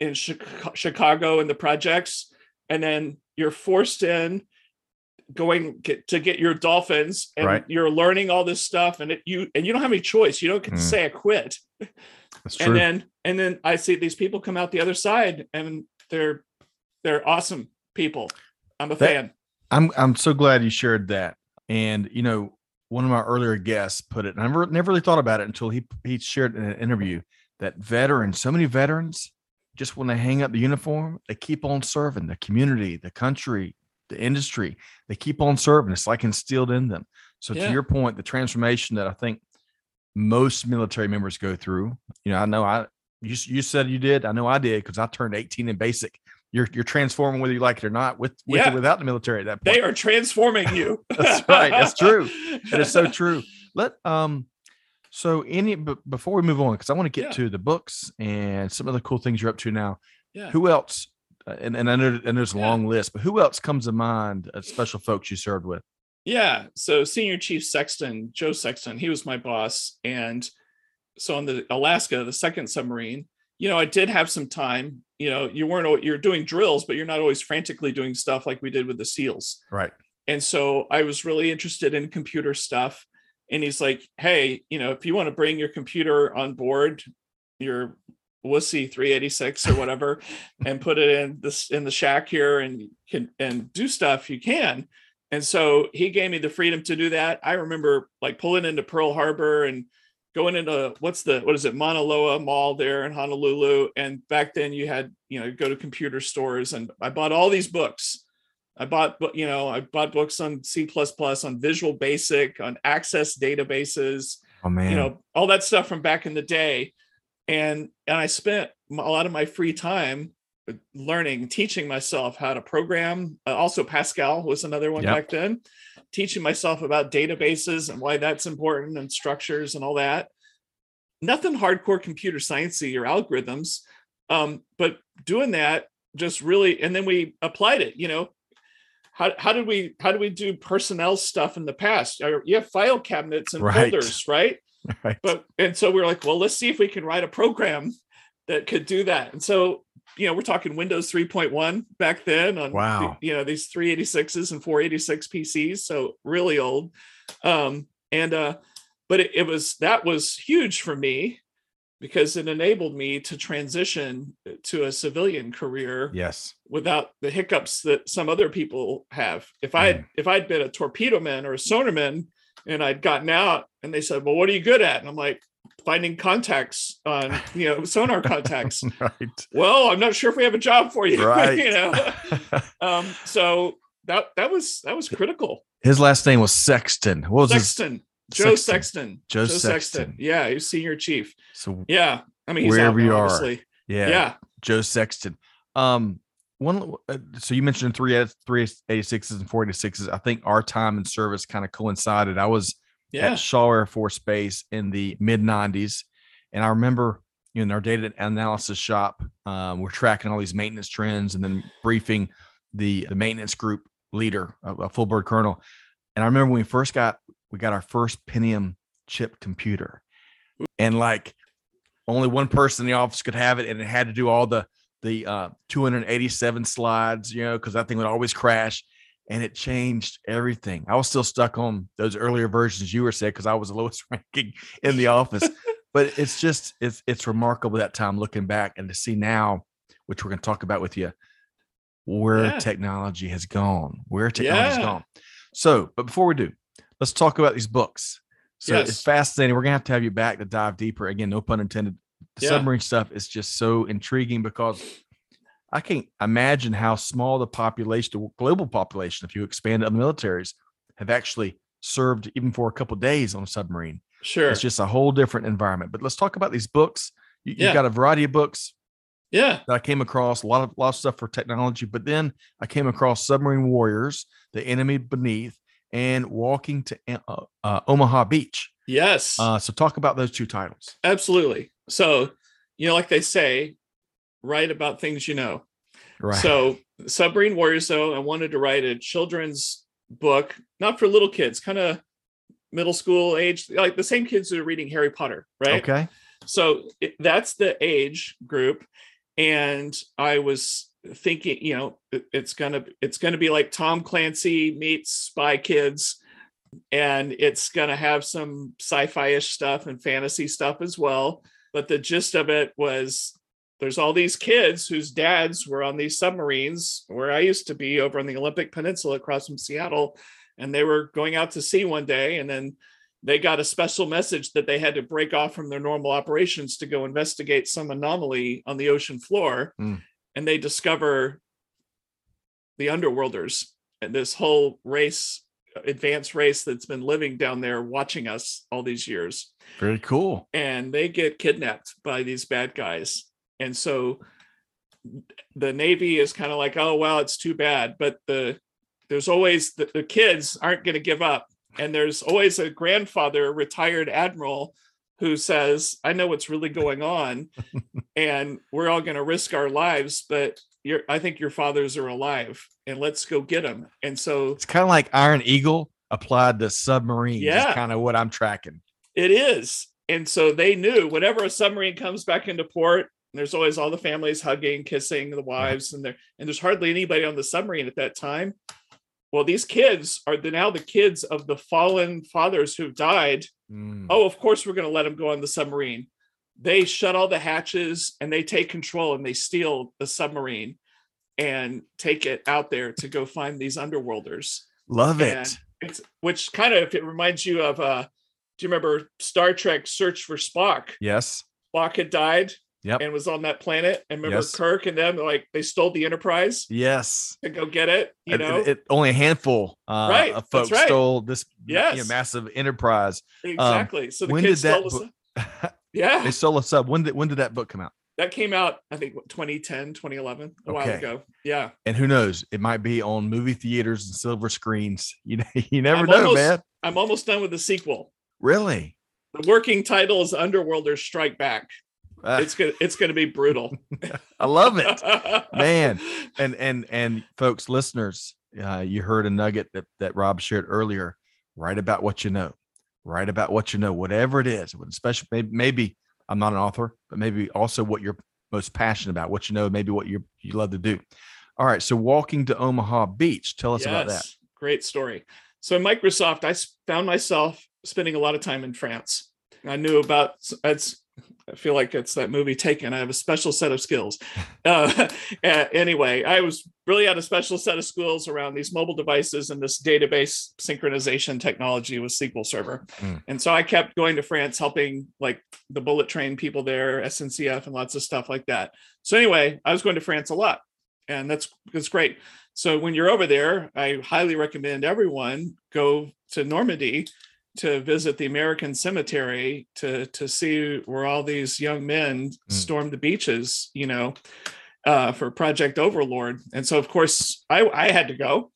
in Chicago in the projects, and then you're forced in going get, to get your dolphins, and Right. you're learning all this stuff, and it, you and you don't have any choice. You don't get to Mm. say I quit That's true. and then and then I see these people come out the other side and they're they're awesome people. I'm a That- fan. I'm I'm so glad you shared that. And you know, one of my earlier guests put it, and I never never really thought about it until he he shared in an interview that veterans, so many veterans, just when they hang up the uniform, they keep on serving the community, the country, the industry. They keep on serving. It's like instilled in them. So Yeah. to your point, the transformation that I think most military members go through, you know, I know I you you said you did. I know I did because I turned 18 in basic. You're you're transforming whether you like it or not, with with Yeah. or without the military at that point. They are transforming you. That's right. That's true. It is so true. Let um so any but before we move on, because I want to get Yeah. to the books and some of the cool things you're up to now. Yeah. Who else? uh, And and I know and there's a Yeah. long list, but who else comes to mind? Special folks you served with. Yeah. So senior chief Sexton, Joe Sexton, he was my boss. And so on the Alaska, the second submarine, you know, I did have some time. You know, you weren't you're doing drills, but you're not always frantically doing stuff like we did with the SEALs. Right. And so I was really interested in computer stuff. And he's like, hey, you know, if you want to bring your computer on board, your wussy 386 or whatever, and put it in this in the shack here and can and do stuff, you can. And so he gave me the freedom to do that. I remember like pulling into Pearl Harbor and going into what's the what is it Mauna Loa Mall there in Honolulu. And back then you had you know go to computer stores and I bought all these books. I bought you know I bought books on C on Visual Basic on Access databases Oh man. you know all that stuff from back in the day and and i spent a lot of my free time uh, learning teaching myself how to program uh, also pascal was another one Yep. back then teaching myself about databases and why that's important and structures and all that nothing hardcore computer sciencey or algorithms um, but doing that just really and then we applied it you know how, how did we how did we do personnel stuff in the past you have file cabinets and Right. folders right right. but and so we're like well let's see if we can write a program that could do that and so you know we're talking windows 3.1 back then on Wow. you know these 386s and 486 pcs so really old um and uh but it, it was that was huge for me because it enabled me to transition to a civilian career yes. without the hiccups that some other people have. If I had if I'd been a torpedo man or a sonarman and I'd gotten out and they said, Well, what are you good at? And I'm like, finding contacts on you know sonar contacts. right. well, I'm not sure if we have a job for you. Right. you know. Um, so that that was that was critical. His last name was Sexton. What was his Sexton. Joe Sexton. Joe Sexton. Yeah, he was senior chief. so Yeah. I mean, he's Wherever you are. obviously. yeah, yeah. Joe Sexton. Um, one. uh, So you mentioned three three eighty sixes and four eighty sixes. I think our time in service kind of coincided. I was Yeah. at Shaw Air Force Base in the mid '90s, and I remember you know in our data analysis shop, um, we're tracking all these maintenance trends and then briefing the, the maintenance group leader, a, a full bird colonel. And I remember when we first got we got our first Pentium chip computer, and like only one person in the office could have it, and it had to do all the the uh, 287 slides, you know, because that thing would always crash. And it changed everything. I was still stuck on those earlier versions you were said because I was the lowest ranking in the office. but it's just it's it's remarkable that time looking back and to see now, which we're going to talk about with you, where Yeah. technology has gone, where technology has Yeah. gone. So, but before we do, let's talk about these books. So it's fascinating. We're gonna have to have you back to dive deeper. Again, no pun intended. The Yeah. submarine stuff is just so intriguing because I can't imagine how small the population, the global population, if you expand the militaries, have actually served even for a couple days on a submarine. Sure. It's just a whole different environment. But let's talk about these books. You, Yeah. You've got a variety of books yeah. that I came across, a lot of lot of stuff for technology, but then I came across Submarine Warriors, The Enemy Beneath, and Walking to uh, uh, Omaha Beach. Yes. Uh, so talk about those two titles. Absolutely. So, you know, like they say, write about things you know. Right. So, Submarine Warriors, though, I wanted to write a children's book, not for little kids, kind of middle school age, like the same kids that are reading Harry Potter, right? okay. So it, that's the age group, and I was thinking, you know, it's gonna it's gonna be like Tom Clancy meets Spy Kids, and it's gonna have some sci-fi-ish stuff and fantasy stuff as well. But the gist of it was there's all these kids whose dads were on these submarines where I used to be over on the Olympic Peninsula across from Seattle, and they were going out to sea one day, and then they got a special message that they had to break off from their normal operations to go investigate some anomaly on the ocean floor. Mm. And they discover the underworlders and this whole race, advanced race that's been living down there watching us all these years. Very cool. And they get kidnapped by these bad guys. And so the Navy is kind of like, oh, well, it's too bad. But the there's always the, the kids aren't going to give up and there's always a grandfather retired admiral who says i know what's really going on and we're all going to risk our lives but i think your fathers are alive and let's go get them and so It's kind of like Iron Eagle applied to submarines. Yeah. Kind of what I'm tracking. it is and so they knew whenever a submarine comes back into port there's always all the families hugging kissing the wives and there and there's hardly anybody on the submarine at that time well these kids are the, now the kids of the fallen fathers who've died Mm. oh, of course we're going to let them go on the submarine. They shut all the hatches and they take control and they steal the submarine and take it out there to go find these underworlders. Love it. Which kind of if it reminds you of uh do you remember Star Trek Search for Spock? Yes. Spock had died Yep. and was on that planet. And remember Yes. Kirk and them like they stole the Enterprise Yes. to go get it, you know? and it, only a handful uh, Right, of folks right. stole this you know, massive enterprise. exactly. so the when kids did that stole book- Yeah. they stole a sub. When did when did that book come out? that came out i think what, 2010 2011 a while ago yeah And who knows? It might be on movie theaters and silver screens. You know, you never I'm know, almost- man. i'm almost done with the sequel Really? the working title is underworlders strike back Uh, it's gonna it's gonna be brutal I love it, man. And and and folks, listeners, uh, you heard a nugget that that Rob shared earlier. Write about what you know. Write about what you know, whatever it is. Especially maybe, maybe I'm not an author, but maybe also what you're most passionate about, what you know, maybe what you you love to do. All right. So walking to Omaha Beach. Tell us about that. Great story so in microsoft I found myself spending a lot of time in france i knew about it's I feel like it's that movie Taken. I have a special set of skills. Uh, anyway, I was really had a special set of skills around these mobile devices and this database synchronization technology with SQL Server. Mm. And so I kept going to France, helping like the bullet train people there, SNCF, and lots of stuff like that. So anyway, I was going to France a lot, and that's that's great. So when you're over there, I highly recommend everyone go to Normandy to visit the American Cemetery to to see where all these young men stormed the beaches, you know, uh, for Project Overlord. And so, of course, I I had to go,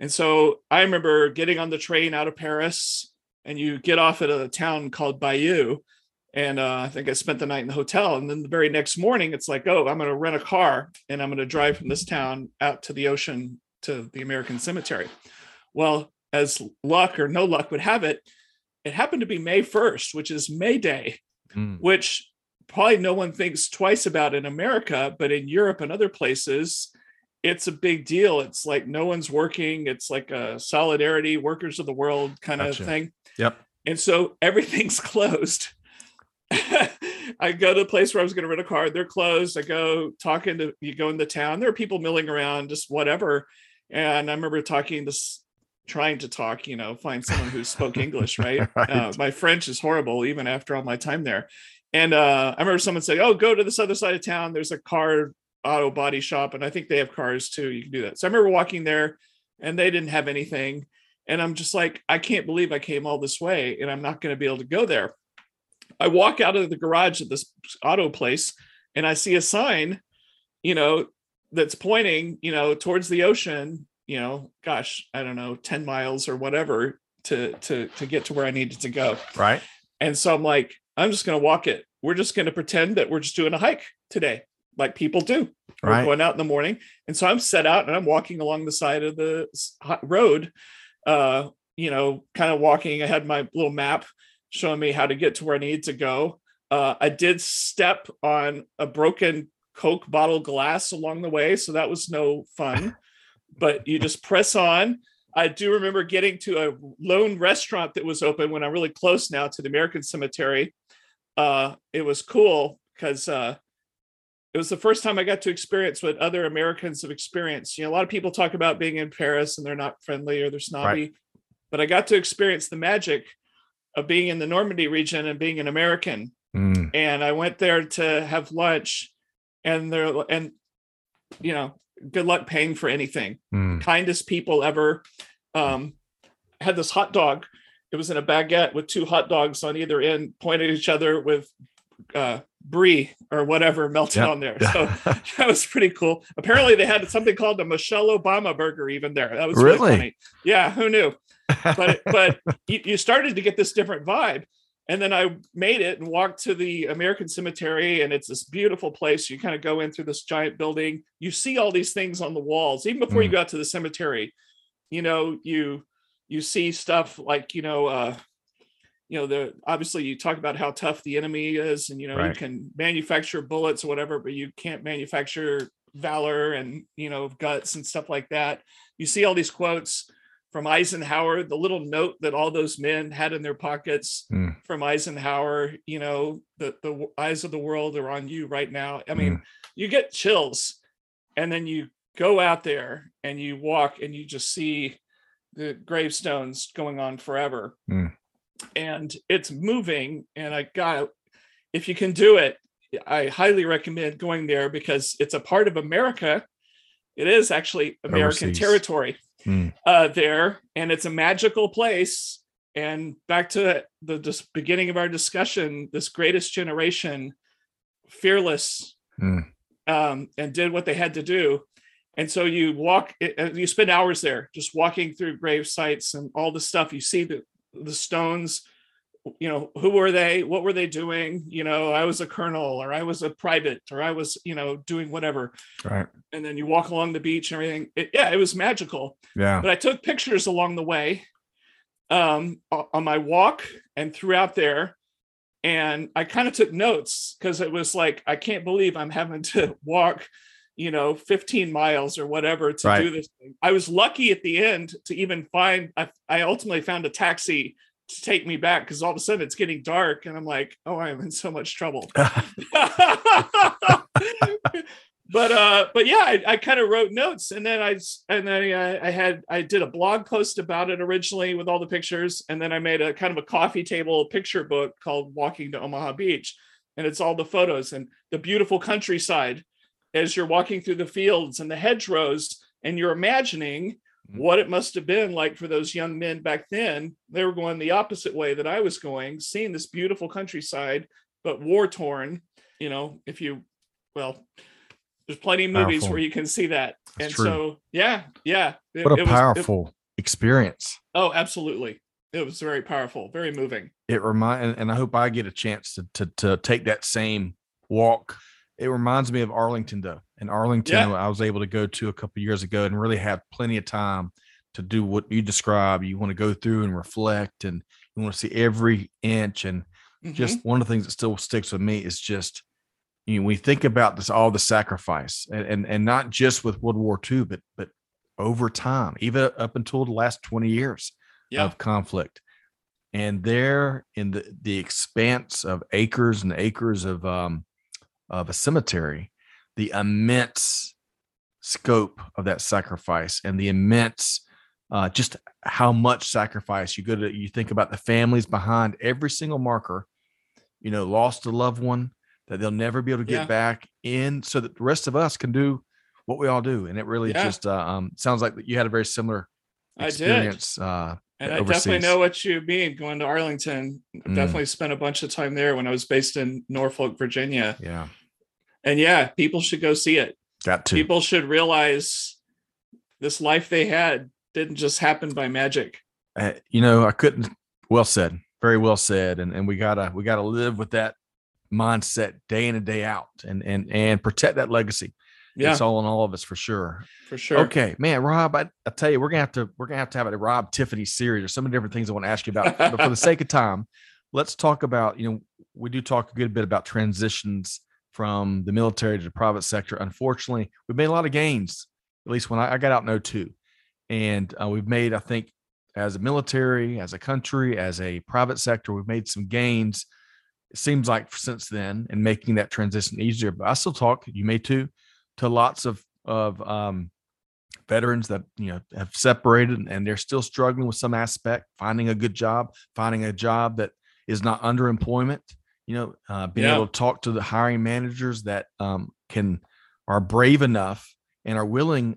and so I remember getting on the train out of Paris, and you get off at a town called Bayeux, and uh, I think I spent the night in the hotel. And then the very next morning, it's like, oh, I'm going to rent a car and I'm going to drive from this town out to the ocean to the American Cemetery. Well, as luck or no luck would have it, it happened to be May 1st, which is May Day, Mm. which probably no one thinks twice about in America, but in Europe and other places, it's a big deal. It's like no one's working. It's like a solidarity, workers of the world kind Gotcha. of thing. Yep. And so everything's closed. I go to the place where I was going to rent a car. They're closed. I go talking to you go into town. There are people milling around, just whatever. And I remember talking this, trying to talk, you know, find someone who spoke English, right? Right. Uh, my French is horrible, even after all my time there. And uh, I remember someone saying, "Oh, go to this other side of town. There's a car auto body shop, and I think they have cars too. You can do that." So I remember walking there, and they didn't have anything. And I'm just like, I can't believe I came all this way, and I'm not going to be able to go there. I walk out of the garage at this auto place, and I see a sign, you know, that's pointing, you know, towards the ocean. You know, gosh, I don't know, ten miles or whatever to to to get to where I needed to go. Right. And so I'm like, I'm just going to walk it. We're just going to pretend that we're just doing a hike today, like people do. We're Right. going out in the morning. And so I'm set out and I'm walking along the side of the road, uh, you know, kind of walking. I had my little map showing me how to get to where I need to go. Uh, I did step on a broken Coke bottle glass along the way. So that was no fun, but you just press on. I do remember getting to a lone restaurant that was open when I'm really close now to the American Cemetery. Uh, it was cool because uh, it was the first time I got to experience what other Americans have experienced. You know, a lot of people talk about being in Paris and they're not friendly or they're snobby, but I got to experience the magic of being in the Normandy region and being an American. Mm. And I went there to have lunch, and there and you know, good luck paying for anything Mm. kindest people ever. Um, had this hot dog. It was in a baguette with two hot dogs on either end, pointed at each other with uh, brie or whatever melted Yep. on there. So that was pretty cool. Apparently, they had something called a Michelle Obama burger even there. That was really, Really? funny. Yeah, who knew? But but you, you started to get this different vibe. And then I made it and walked to the American Cemetery, and it's this beautiful place. You kind of go in through this giant building. You see all these things on the walls, even before you Mm. go out to the cemetery. You know, you you see stuff like you know, uh, you know, the obviously you talk about how tough the enemy is, and you know you can manufacture bullets or whatever, but you can't manufacture valor and you know guts and stuff like that. You see all these quotes from Eisenhower, the little note that all those men had in their pockets Mm. from Eisenhower, you know, the, the eyes of the world are on you right now. I mean, you get chills and then you go out there and you walk and you just see the gravestones going on forever. Mm. And it's moving. And I got, if you can do it, I highly recommend going there because it's a part of America. It is actually American Overseas. territory Mm. uh, there, and it's a magical place. And back to the beginning of our discussion, this greatest generation, fearless, Mm. um, and did what they had to do. And so you walk, uh, you spend hours there just walking through grave sites and all the stuff. You see the the stones. You know, who were they? What were they doing? You know, I was a colonel, or I was a private, or I was, you know, doing whatever. Right. And then you walk along the beach and everything. It, yeah, it was magical Yeah. but I took pictures along the way um, on my walk and throughout there. And I kind of took notes because it was like, I can't believe I'm having to walk, you know, 15 miles or whatever to Right. do this thing. I was lucky at the end to even find, I, I ultimately found a taxi to take me back because all of a sudden it's getting dark and I'm like, oh, I'm in so much trouble but uh but yeah i, I kind of wrote notes and then I and then I, I had i did a blog post about it originally with all the pictures and then i made a kind of a coffee table picture book called walking to omaha beach and it's all the photos and the beautiful countryside as you're walking through the fields and the hedgerows and you're imagining. Mm-hmm. what it must have been like for those young men back then they were going the opposite way that i was going seeing this beautiful countryside but war torn you know if you well there's plenty of movies Powerful. where you can see that That's and true. so yeah yeah it- What a was- it- powerful experience. oh absolutely it was very powerful, very moving. It remind and I hope I get a chance to to to take that same walk. It reminds me of Arlington though. In Arlington, Yeah. I was able to go to a couple years ago and really have plenty of time to do what you describe. You want to go through and reflect and you want to see every inch and Mhm. just one of the things that still sticks with me is just you know we think about this all the sacrifice and, and and not just with world war ii but but over time even up until the last 20 years yeah, of conflict and there in the the expanse of acres and acres of um of a cemetery the immense scope of that sacrifice and the immense uh, just how much sacrifice you go to you think about the families behind every single marker you know lost a loved one that they'll never be able to get Yeah. back in so that the rest of us can do what we all do and it really Yeah. just uh, um, sounds like you had a very similar I did. experience uh, And I definitely know what you mean going to Arlington. Mm. Definitely spent a bunch of time there when I was based in Norfolk, Virginia. yeah And yeah, people should go see it. got to People should realize this life they had didn't just happen by magic. uh, you know, I couldn't. Well said, very well said, and and we gotta we gotta live with that mindset day in and day out, and and and protect that legacy. Yeah, It's all in all of us for sure. for sure. Okay, man, Rob, I, I tell you, we're gonna have to we're gonna have to have a Rob Tiffany series. There's so many different things I want to ask you about, but for the sake of time, let's talk about. You know, we do talk a good bit about transitions from the military to the private sector. Unfortunately, we've made a lot of gains. At least when I, I got out in 02. and uh, we've made, I think, as a military, as a country, as a private sector, we've made some gains. It seems like since then, and making that transition easier. But I still talk. You may too to lots of of um, veterans that you know have separated and they're still struggling with some aspect, finding a good job, finding a job that is not underemployment. You know, uh, being Yeah. able to talk to the hiring managers that um, can are brave enough and are willing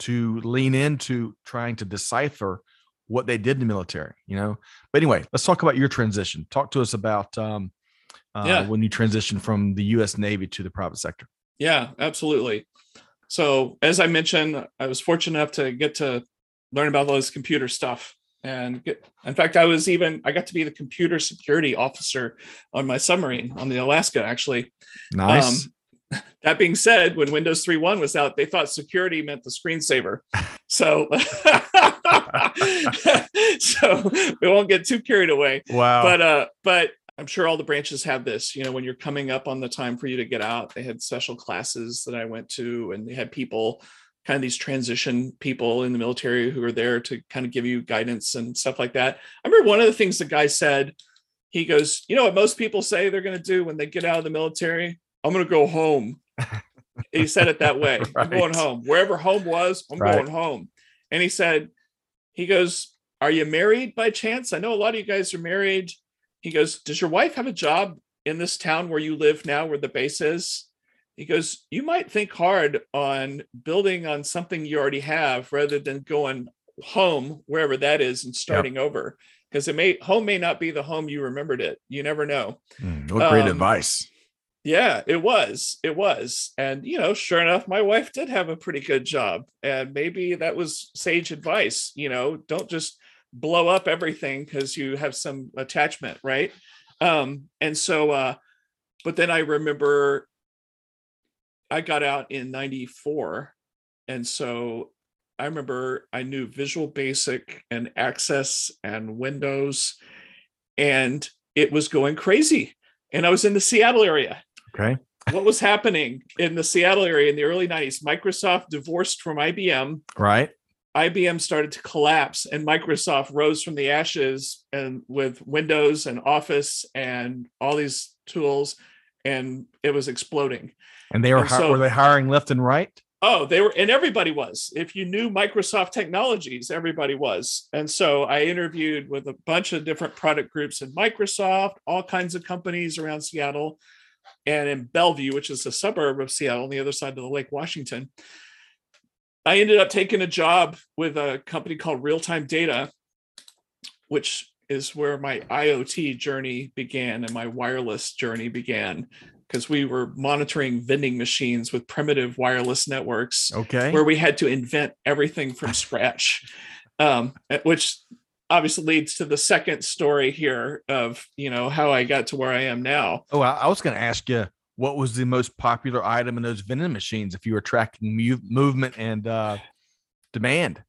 to lean into trying to decipher what they did in the military. You know, but anyway, let's talk about your transition. Talk to us about um, uh, Yeah. when you transitioned from the U.S. Navy to the private sector. Yeah, absolutely. So, as I mentioned, I was fortunate enough to get to learn about all this computer stuff. And get, in fact, I was even, I got to be the computer security officer on my submarine on the Alaska, actually. Nice. Um, that being said, when Windows 3.1 was out, they thought security meant the screensaver. So, so we won't get too carried away wow. but uh but i'm sure all the branches have this you know when you're coming up on the time for you to get out they had special classes that i went to and they had people kind of these transition people in the military who are there to kind of give you guidance and stuff like that. I remember one of the things the guy said he goes you know what most people say they're going to do when they get out of the military? I'm going to go home. He said it that way. I'm going home. Wherever home was i'm Right. going home. And he said he goes are you married by chance? I know a lot of you guys are married. He goes does your wife have a job in this town where you live now where the base is he goes you might think hard on building on something you already have rather than going home wherever that is and starting over because it may home may not be the home you remembered it you never know Mm, what great um, advice. yeah, it was. It was. And, you know, sure enough, my wife did have a pretty good job. And maybe that was sage advice. You know, don't just blow up everything because you have some attachment, right? Um, and so, uh, but then I remember I got out in 94. And so I remember I knew Visual Basic and Access and Windows, and it was going crazy. And I was in the Seattle area Okay. what was happening in the Seattle area in the early 90s? Microsoft divorced from IBM. Right. IBM started to collapse and Microsoft rose from the ashes and with Windows and Office and all these tools and it was exploding. And they were And so- were they hiring left and right? Oh, they were, and everybody was. If you knew Microsoft technologies, everybody was. And so I interviewed with a bunch of different product groups in Microsoft, all kinds of companies around Seattle, and in Bellevue, which is a suburb of Seattle on the other side of the Lake Washington. I ended up taking a job with a company called Real Time Data, which is where my IoT journey began and my wireless journey began because we were monitoring vending machines with primitive wireless networks Okay. where we had to invent everything from scratch um, which obviously leads to the second story here of you know how I got to where I am now. Oh, I, I was going to ask you what was the most popular item in those vending machines if you were tracking mu- movement and uh, demand.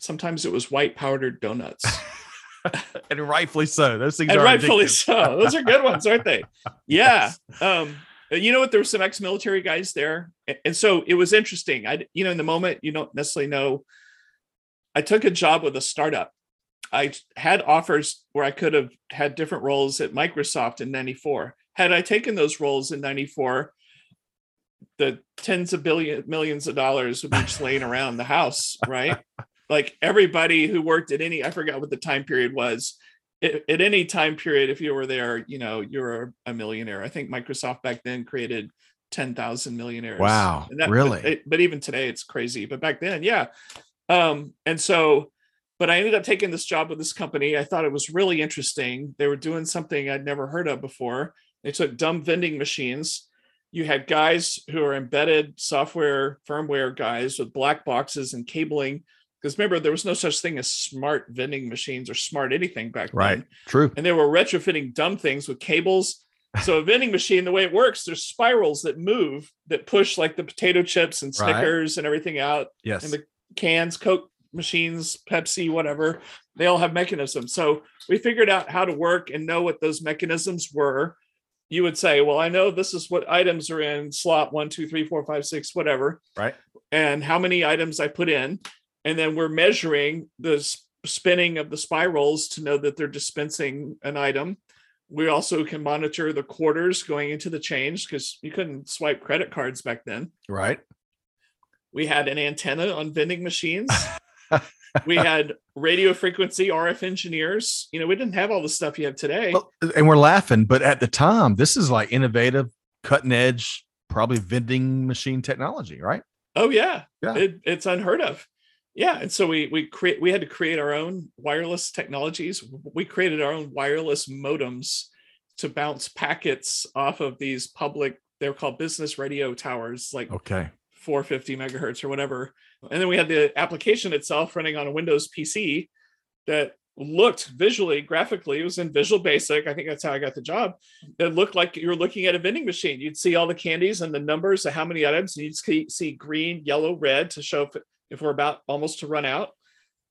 Sometimes it was white powdered donuts. and rightfully so. Those things and are rightfully addictive. so. Those are good ones, aren't they? Yeah. Um, you know what? There were some ex-military guys there, and so it was interesting. I, you know, in the moment, you don't necessarily know. I took a job with a startup. I had offers where I could have had different roles at Microsoft in '94. Had I taken those roles in '94, the tens of billion millions of dollars would be just laying around the house, right? like everybody who worked at any, I forgot what the time period was. At, at any time period, if you were there, you know, you're a millionaire. I think Microsoft back then created 10,000 millionaires. Wow, And that- really? But, but even today, it's crazy. But back then, yeah. Um, and so, but I ended up taking this job with this company. I thought it was really interesting. They were doing something I'd never heard of before. They took dumb vending machines. You had guys who are embedded software, firmware guys with black boxes and cabling. Because remember, there was no such thing as smart vending machines or smart anything back Right. then. Right. True. And they were retrofitting dumb things with cables. So a vending machine, the way it works, there's spirals that move that push like the potato chips and Right. Snickers and everything out Yes. and the cans, Coke machines, Pepsi, whatever, they all have mechanisms. So we figured out how to work and know what those mechanisms were. You would say, Well, I know this is what items are in slot one, two, three, four, five, six, whatever, right. and how many items I put in. And then we're measuring the spinning of the spirals to know that they're dispensing an item. We also can monitor the quarters going into the change because you couldn't swipe credit cards back then Right. we had an antenna on vending machines we had radio frequency rf engineers you know we didn't have all the stuff you have today Well, uh, and we're laughing, but at the time, this is like innovative, cutting edge, probably vending machine technology, right? oh yeah, Yeah. It, it's unheard of yeah and so we we create we had to create our own wireless technologies we created our own wireless modems to bounce packets off of these public they're called business radio towers like Okay. 450 megahertz or whatever. And then we had the application itself running on a Windows PC that looked visually, graphically, it was in Visual Basic. I think that's how I got the job. It looked like you were looking at a vending machine. You'd see all the candies and the numbers of how many items, and you'd see, see green, yellow, red to show if, we're about almost to run out.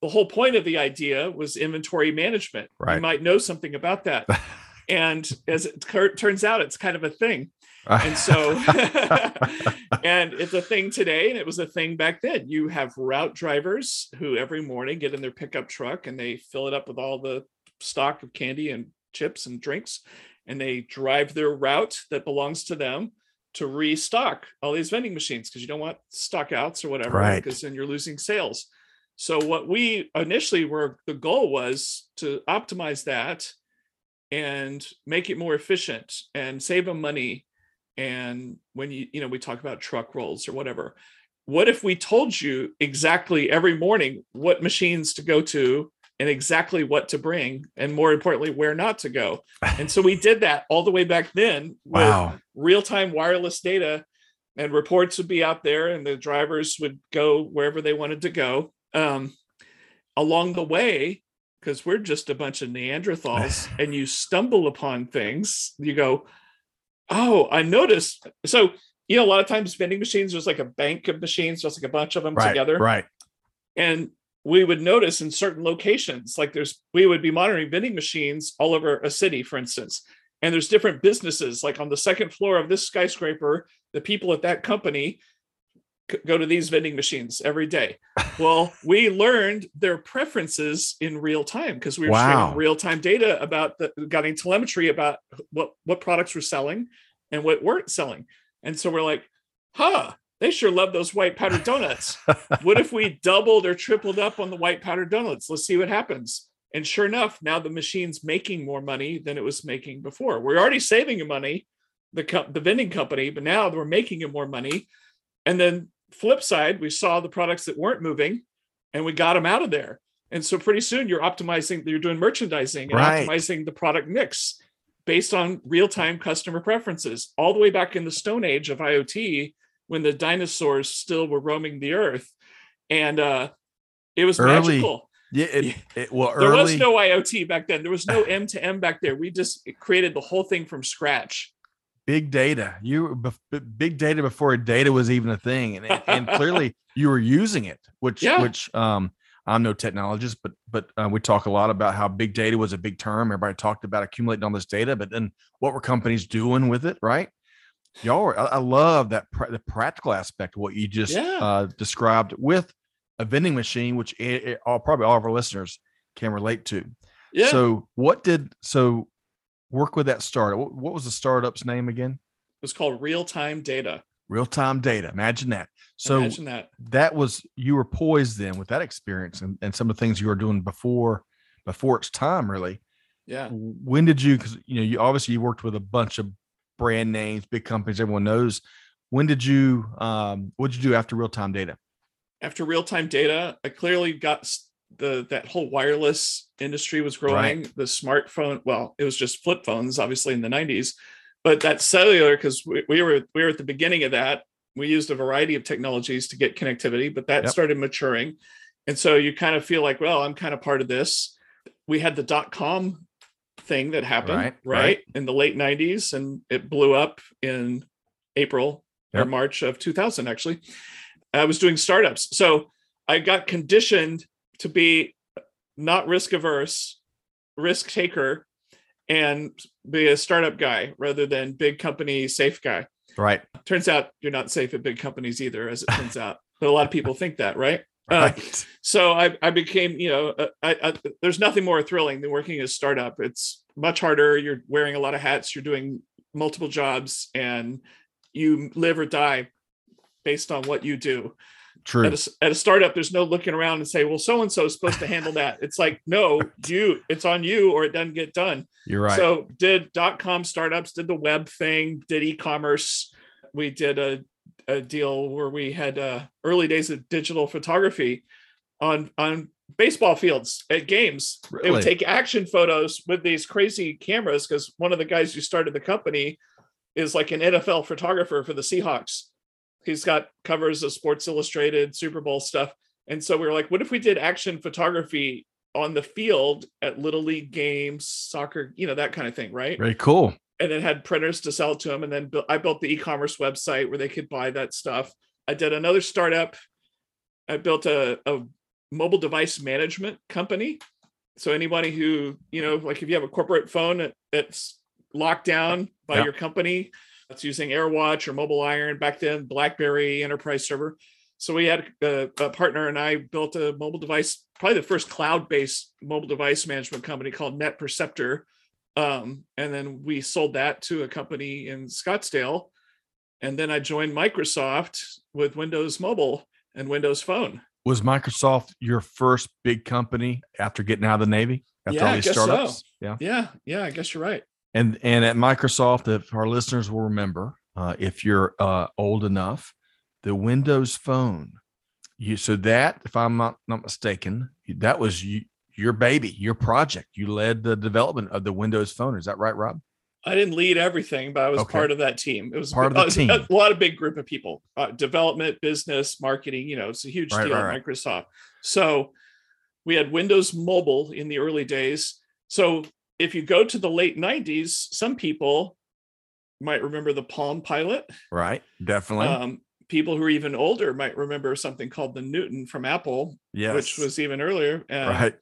The whole point of the idea was inventory management. Right. You might know something about that. and as it tur- turns out, it's kind of a thing and so and it's a thing today and it was a thing back then you have route drivers who every morning get in their pickup truck and they fill it up with all the stock of candy and chips and drinks and they drive their route that belongs to them to restock all these vending machines because you don't want stock outs or whatever Right. because then you're losing sales so what we initially were the goal was to optimize that and make it more efficient and save them money and when you you know we talk about truck rolls or whatever what if we told you exactly every morning what machines to go to and exactly what to bring and more importantly where not to go and so we did that all the way back then with wow. real-time wireless data and reports would be out there and the drivers would go wherever they wanted to go um, along the way because we're just a bunch of neanderthals and you stumble upon things you go oh i noticed so you know a lot of times vending machines there's like a bank of machines just like a bunch of them Right. together Right. and we would notice in certain locations like there's we would be monitoring vending machines all over a city for instance. And there's different businesses like on the second floor of this skyscraper the people at that company go to these vending machines every day. Well we learned their preferences in real time because we were Wow. sharing real time data about the getting telemetry about what what products were selling and what weren't selling. And so we're like huh they sure love those white powdered donuts what if we doubled or tripled up on the white powdered donuts? Let's see what happens. And sure enough, now the machine's making more money than it was making before. We're already saving you money, the co- the vending company, but now we're making you more money. And then flip side, we saw the products that weren't moving, and we got them out of there. And so pretty soon you're optimizing, you're doing merchandising and Right. optimizing the product mix based on real time customer preferences, all the way back in the Stone Age of IoT when the dinosaurs still were roaming the earth. And uh, it was Early- magical. Yeah, it, it well there early. was no IoT back then. There was no M to M back there. We just created the whole thing from scratch. big data. You were bef- b- big data before data was even a thing, and and, and clearly you were using it. Which Yeah. which um I'm no technologist, but but uh, we talk a lot about how big data was a big term. Everybody talked about accumulating all this data, but then what were companies doing with it? Right? Y'all, were, I, I love that pr- the practical aspect of what you just Yeah. uh, described with a vending machine, which i- i- all probably all of our listeners can relate to. Yeah. So what did so work with that startup? What, what was the startup's name again? it was called real time data. Real time data. Imagine that. So Imagine that. that was you were poised then with that experience and, and some of the things you were doing before before it's time really. Yeah. When did you because you know you obviously you worked with a bunch of brand names, big companies, everyone knows. When did you um what did you do after real time data? After real time data, I clearly got the that whole wireless industry was growing. The smartphone, well, it was just flip phones, obviously in the 90s, but that cellular, because we, we were we were at the beginning of that. We used a variety of technologies to get connectivity, but that Yep. started maturing. And so you kind of feel like, well, I'm kind of part of this. We had the dot com thing that happened, Right, right, right. in the late 90s, and it blew up in April or March of 2000, actually. I was doing startups. So I got conditioned to be not risk averse, risk taker, and be a startup guy rather than big company safe guy. Right. Turns out you're not safe at big companies either, as it turns out. But a lot of people think that, right? Uh, so I, I became, you know, uh, I, I, there's nothing more thrilling than working as a startup. It's much harder. You're wearing a lot of hats. You're doing multiple jobs, and you live or die based on what you do. True. At a, at a startup, there's no looking around and say, "Well, so and so is supposed to handle that." It's like, no, you. It's on you, or it doesn't get done. You're right. So did dot com startups, did the web thing, did e-commerce. We did a, a deal where we had uh, early days of digital photography on on baseball fields at games. They would take action photos with these crazy cameras because one of the guys who started the company is like an NFL photographer for the Seahawks. He's got covers of Sports Illustrated, Super Bowl stuff. And so we were like, what if we did action photography on the field at little league games, soccer, you know, that kind of thing, right? Very cool. And then had printers to sell to them. And then built, I built the e-commerce website where they could buy that stuff. I did another startup. I built a, a mobile device management company. So anybody who, you know, like if you have a corporate phone that- that's locked down by Yeah. your company, that's using AirWatch or Mobile Iron back then, BlackBerry Enterprise Server. So we had a, a partner and I built a mobile device, probably the first cloud-based mobile device management company called Net Perceptor. Um, and then we sold that to a company in Scottsdale. And then I joined Microsoft with Windows Mobile and Windows Phone. Was Microsoft your first big company after getting out of the Navy? After Yeah, all I these guess so. Yeah. Yeah, yeah, I guess you're right. And and at Microsoft, if our listeners will remember, uh, if you're uh, old enough, the Windows Phone. You so that, if I'm not not mistaken, that was you, your baby, your project. You led the development of the Windows Phone. Is that right, Rob? I didn't lead everything, but I was Okay. part of that team. It was Part of the a, team. A lot of big group of people, uh, development, business, marketing. You know, it's a huge Right, deal right, at right. Microsoft. So we had Windows Mobile in the early days. So if you go to the late '90s, some people might remember the Palm Pilot. Right. Definitely. Um, people who are even older might remember something called the Newton from Apple, yes. which was even earlier. And right.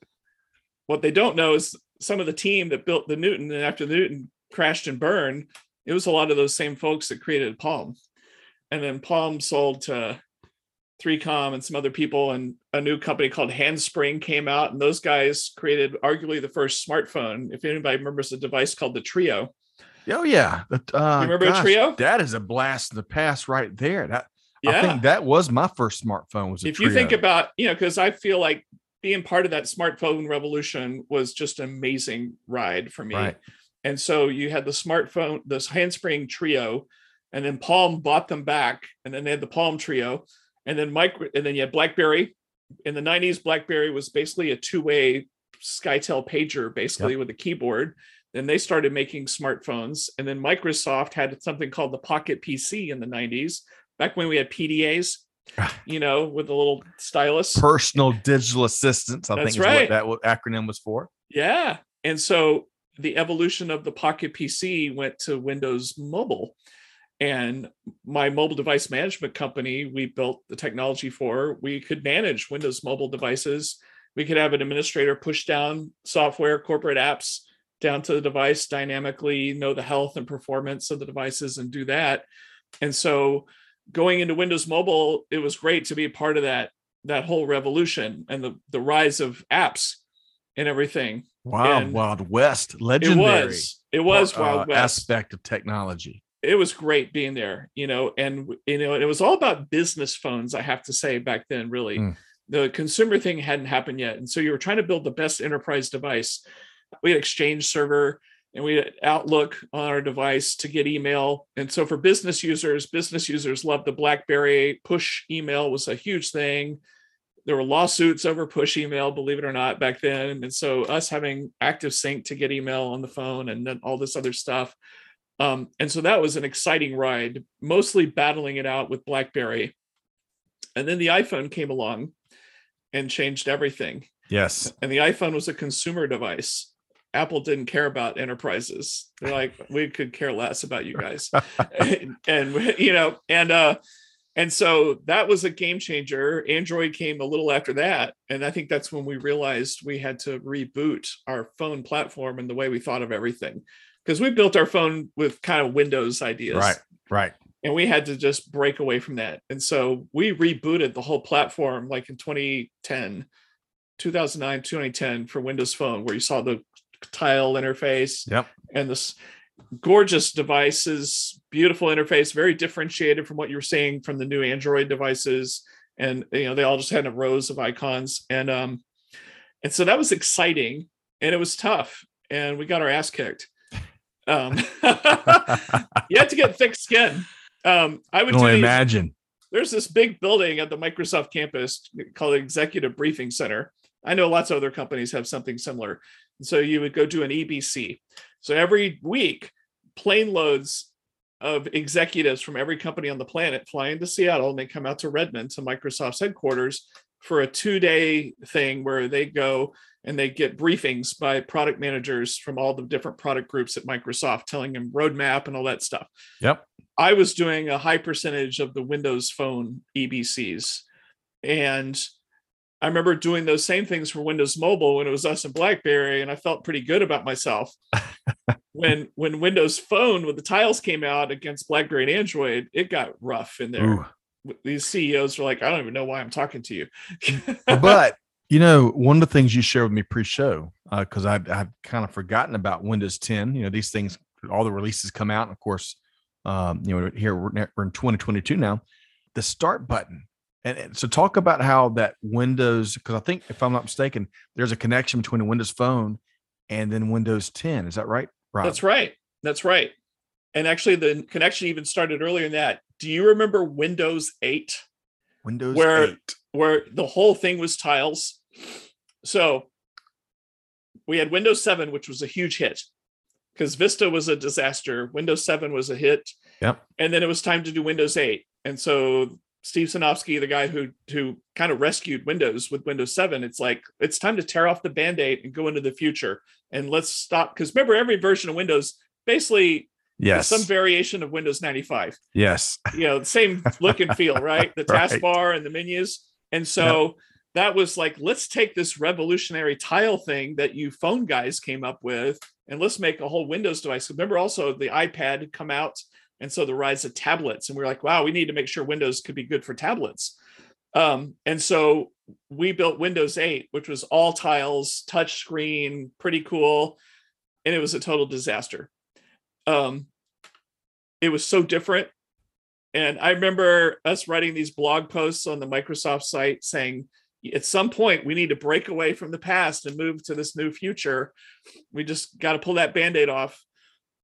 What they don't know is some of the team that built the Newton and after the Newton crashed and burned, it was a lot of those same folks that created Palm. And then Palm sold to 3Com and some other people, and a new company called Handspring came out, and those guys created arguably the first smartphone. If anybody remembers a device called the Treo, Oh yeah. Uh, You remember gosh, Treo? That is a blast in the past right there. That I yeah. think that was my first smartphone. Was if you think about, you know, because I feel like being part of that smartphone revolution was just an amazing ride for me. Right. And so you had the smartphone, this handspring Treo, and then Palm bought them back, and then they had the Palm Treo, and then Mike, and then you had BlackBerry. In the 90s, BlackBerry was basically a two-way SkyTel pager, basically with a keyboard. Then they started making smartphones, and then Microsoft had something called the Pocket PC in the 90s. Back when we had PDAs, you know, with a little stylus. Personal digital assistants, I That's think is right. what that acronym was for. Yeah. And so the evolution of the Pocket PC went to Windows Mobile. And my mobile device management company, we built the technology for, we could manage Windows mobile devices. We could have an administrator push down software, corporate apps down to the device dynamically, know the health and performance of the devices and do that. And so going into Windows Mobile, it was great to be a part of that that whole revolution and the the rise of apps and everything. Wow, And Wild West, It legendary. was it was uh, Wild West. aspect of technology. It was great being there, you know, and you know, and it was all about business phones. I have to say back then, really, Mm. the consumer thing hadn't happened yet, and so you were trying to build the best enterprise device. We had Exchange Server and we had Outlook on our device to get email, and so for business users, business users loved the BlackBerry. Push email was a huge thing. There were lawsuits over push email, believe it or not, back then. And so us having active sync to get email on the phone and then all this other stuff. Um, and so that was an exciting ride, mostly battling it out with BlackBerry. And then the iPhone came along and changed everything. Yes. And the iPhone was a consumer device. Apple didn't care about enterprises. They're like, we could care less about you guys. and, and, you know, and uh and so that was a game changer. Android came a little after that. And I think that's when we realized we had to reboot our phone platform and the way we thought of everything. Because we built our phone with kind of Windows ideas. Right. Right. And we had to just break away from that. And so we rebooted the whole platform like in 2010, 2009, 2010 for Windows Phone, where you saw the tile interface Yep. and this gorgeous devices, beautiful interface, very differentiated from what you're seeing from the new Android devices. And you know, they all just had rows of icons. And um, and so that was exciting and it was tough. And we got our ass kicked. Um you had to get thick skin. Um, I would only these- imagine. there's this big building at the Microsoft campus called the Executive Briefing Center. I know lots of other companies have something similar. So you would go do an EBC. So every week, plane loads of executives from every company on the planet fly into Seattle and they come out to Redmond to Microsoft's headquarters for a two day thing where they go and they get briefings by product managers from all the different product groups at Microsoft, telling them roadmap and all that stuff. Yep. I was doing a high percentage of the Windows Phone EBCs. And I remember doing those same things for Windows Mobile when it was us and BlackBerry, and I felt pretty good about myself. when when Windows Phone with the tiles came out against BlackBerry and Android, it got rough in there. Ooh. These CEOs were like, I don't even know why I'm talking to you. but you know, one of the things you shared with me pre-show, because I've, I've kind of forgotten about Windows 10. You know, these things, all the releases come out, and of course, um, you know, here we're, we're in 2022 now. The start button, and, and so talk about how that Windows, because I think if I'm not mistaken, there's a connection between a Windows Phone and then Windows 10. Is that right? Right. That's right. That's right. And actually, the connection even started earlier than that. Do you remember Windows 8? Windows Where- 8. where the whole thing was tiles. So we had Windows 7, which was a huge hit because Vista was a disaster. Windows 7 was a hit. Yep. And then it was time to do Windows 8. And so Steve Sinofsky, the guy who who kind of rescued Windows with Windows 7, it's like it's time to tear off the band-aid and go into the future. And let's stop because remember every version of Windows basically Yes. some variation of Windows 95 yes. you know, the same look and feel, right? The Right. taskbar and the menus. And so that was like, let's take this revolutionary tile thing that you phone guys came up with and let's make a whole Windows device. Remember also the iPad come out. And so the rise of tablets. And we are like, wow, we need to make sure Windows could be good for tablets. Um, and so we built Windows 8, which was all tiles, touch screen, pretty cool. And it was a total disaster. Um, it was so different and I remember us writing these blog posts on the Microsoft site saying, at some point, we need to break away from the past and move to this new future. We just got to pull that band aid off.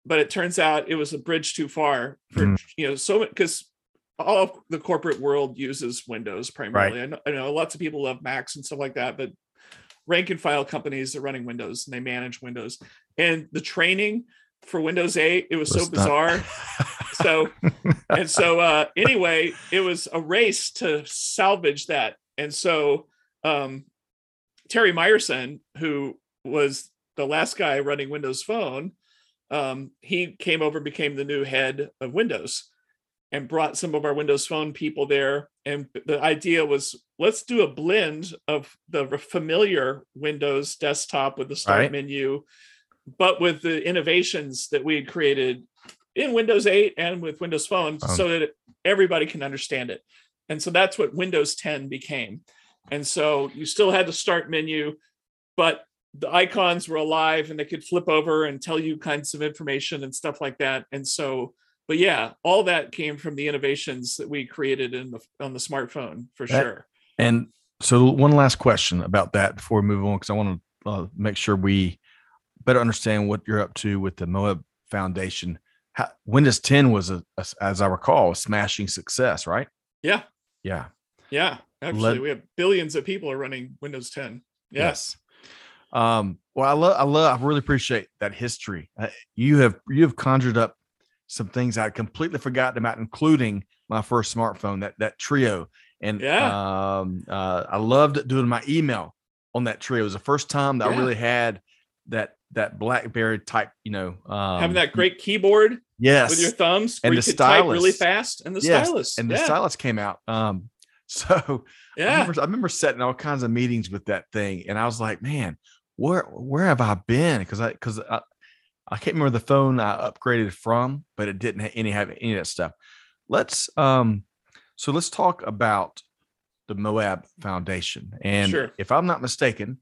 But it turns out it was a bridge too far for, Mm. you know, so because all of the corporate world uses Windows primarily. I, know, I know lots of people love Macs and stuff like that, but rank and file companies are running Windows and they manage Windows. And the training for Windows 8, it was so not- bizarre so and so uh anyway it was a race to salvage that and so um terry myerson who was the last guy running windows phone um he came over became the new head of windows and brought some of our windows phone people there and the idea was let's do a blend of the familiar windows desktop with the start Right. menu but with the innovations that we had created in Windows 8 and with Windows Phone Um, so that everybody can understand it. And so that's what Windows 10 became. And so you still had the start menu, but the icons were alive and they could flip over and tell you kinds of information and stuff like that. And so, but yeah, all that came from the innovations that we created in the on the smartphone for That- sure. And so, one last question about that before we move on, because I want to uh, make sure we better understand what you're up to with the Moab Foundation. How, Windows 10 was, a, a- as I recall, a smashing success, right? Yeah. Yeah. Yeah. Actually, Let- we have billions of people are running Windows 10. Yes. Um, well, I love, I love, I really appreciate that history. Uh, you have, you have conjured up some things I completely forgotten about, including my first smartphone, that that Treo. And Yeah. um, uh, I loved doing my email on that Treo. It was the first time that I really had that that BlackBerry type, you know, um, Having that great keyboard yes, with your thumbs And you the could type really fast and the Yes, stylus. and the yeah. stylus came out. Um, so I yeah. remember, I remember setting all kinds of meetings with that thing, and I was like, man, where where have I been? Because I because I, I can't remember the phone I upgraded from, but it didn't ha- any have any of that stuff. Let's um, so let's talk about the Moab Foundation, and Sure. if I'm not mistaken,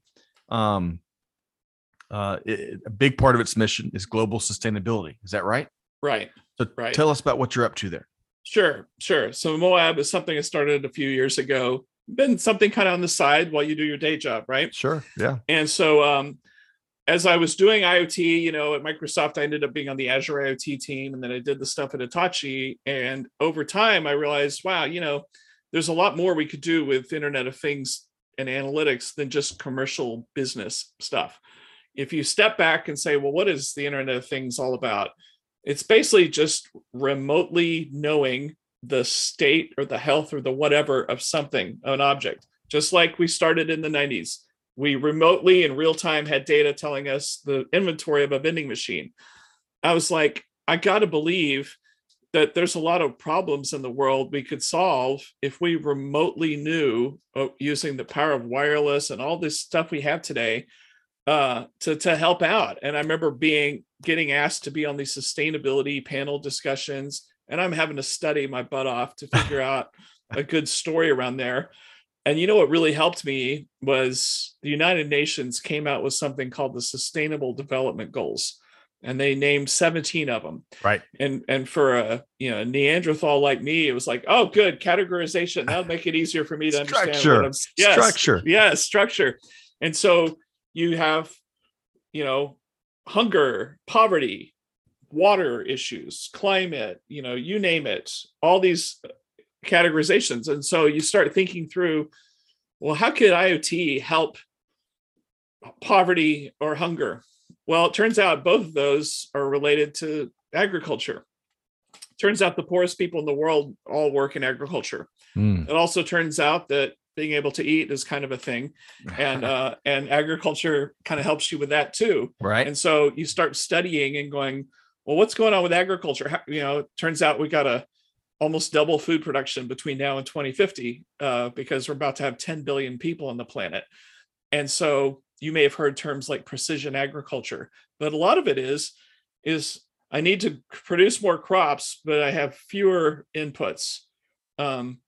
um, uh, it, a big part of its mission is global sustainability. Is that right? Right. So Right. tell us about what you're up to there. Sure. Sure. So Moab is something that started a few years ago. Been something kind of on the side while you do your day job, right? Sure. Yeah. And so um as I was doing IoT, you know, at Microsoft, I ended up being on the Azure IoT team, and then I did the stuff at Hitachi. And over time, I realized, wow, you know, there's a lot more we could do with Internet of Things and analytics than just commercial business stuff. If you step back and say, well, what is the Internet of Things all about? It's basically just remotely knowing the state or the health or the whatever of something, an object, just like we started in the 90s we remotely in real time had data telling us the inventory of a vending machine. I was like, I got to believe that there's a lot of problems in the world we could solve if we remotely knew uh, using the power of wireless and all this stuff we have today uh, to to help out. And I remember being getting asked to be on these sustainability panel discussions, and I'm having to study my butt off to figure out a good story around there. And you know what really helped me was the United Nations came out with something called the Sustainable Development Goals, and they named 17 of them. Right. And and for a you know Neanderthal like me, it was like, oh, good categorization. That'll make it easier for me to understand. Structure. What I'm, yes, Structure. yeah, structure. And so you have, you know, hunger, poverty, water issues, climate, you know, you name it, all these categorizations. And so you start thinking through, well, how could IoT help poverty or hunger? Well, it turns out both of those are related to agriculture. Turns out the poorest people in the world all work in agriculture. Mm. It also turns out that being able to eat is kind of a thing, and uh, and agriculture kind of helps you with that too. right. And so you start studying and going, well, what's going on with agriculture? How, you know, it turns out we got to almost double food production between now and 2050 uh, because we're about to have 10 billion people on the planet. And so you may have heard terms like precision agriculture, but a lot of it is is I need to produce more crops, but I have fewer inputs. Um,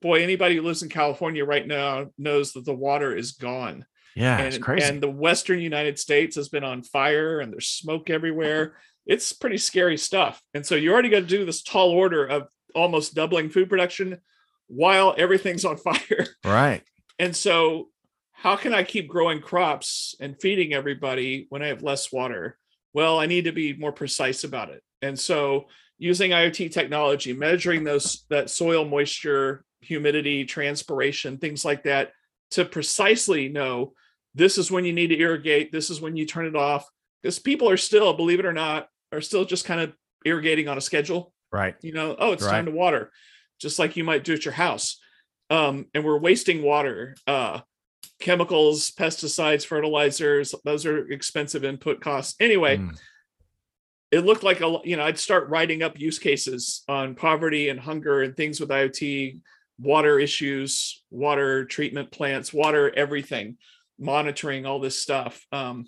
boy, anybody who lives in California right now knows that the water is gone yeah. and, it's crazy. and the western united states has been on fire and there's smoke everywhere it's pretty scary stuff. And so you already got to do this tall order of almost doubling food production while everything's on fire. Right. and so how can i keep growing crops and feeding everybody when i have less water? Well i need to be more precise about it. And so using iot technology measuring those that soil moisture humidity transpiration things like that to precisely know this is when you need to irrigate this is when you turn it off. Because people are still believe it or not are still just kind of irrigating on a schedule Right. You know, oh, it's Right. time to water, just like you might do at your house. Um, and we're wasting water. Uh, chemicals, pesticides, fertilizers, those are expensive input costs. Anyway, Mm. it looked like a you know i'd start writing up use cases on poverty and hunger and things with iot water issues water treatment plants water everything monitoring all this stuff um,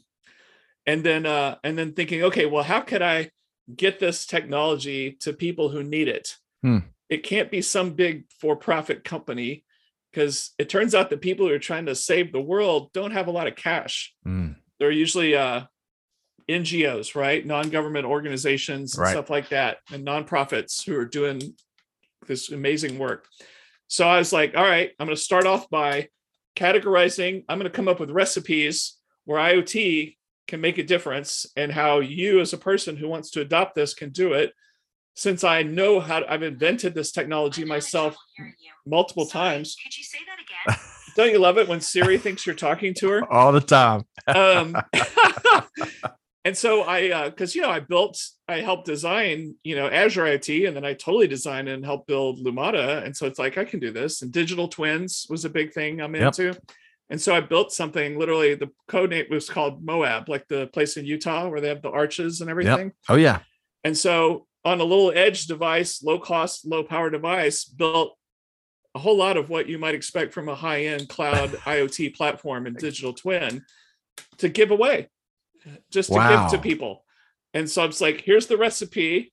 and then uh, and then thinking okay well how could i get this technology to people who need it Hmm. it can't be some big for-profit company because it turns out that people who are trying to save the world don't have a lot of cash Mm. they're usually uh NGOs, right? Non-government organizations and Right. stuff like that, and nonprofits who are doing this amazing work. So I was like, all right, I'm going to start off by categorizing. I'm going to come up with recipes where IoT can make a difference and how you as a person who wants to adopt this can do it. Since I know how I've invented this technology myself multiple times. Could you say that again? Don't you love it when Siri thinks you're talking to her? All the time. um and so i uh because you know i built i helped design you know azure iot and then i totally designed and helped build Lumada and so it's like i can do this and digital twins was a big thing i'm Yep. into and so i built something literally the code name was called moab like the place in utah where they have the arches and everything Oh yeah. and so on a little edge device, low cost, low power device, built a whole lot of what you might expect from a high end cloud IoT platform and digital twin to give away, just to Wow. give to people. And so it's like, here's the recipe,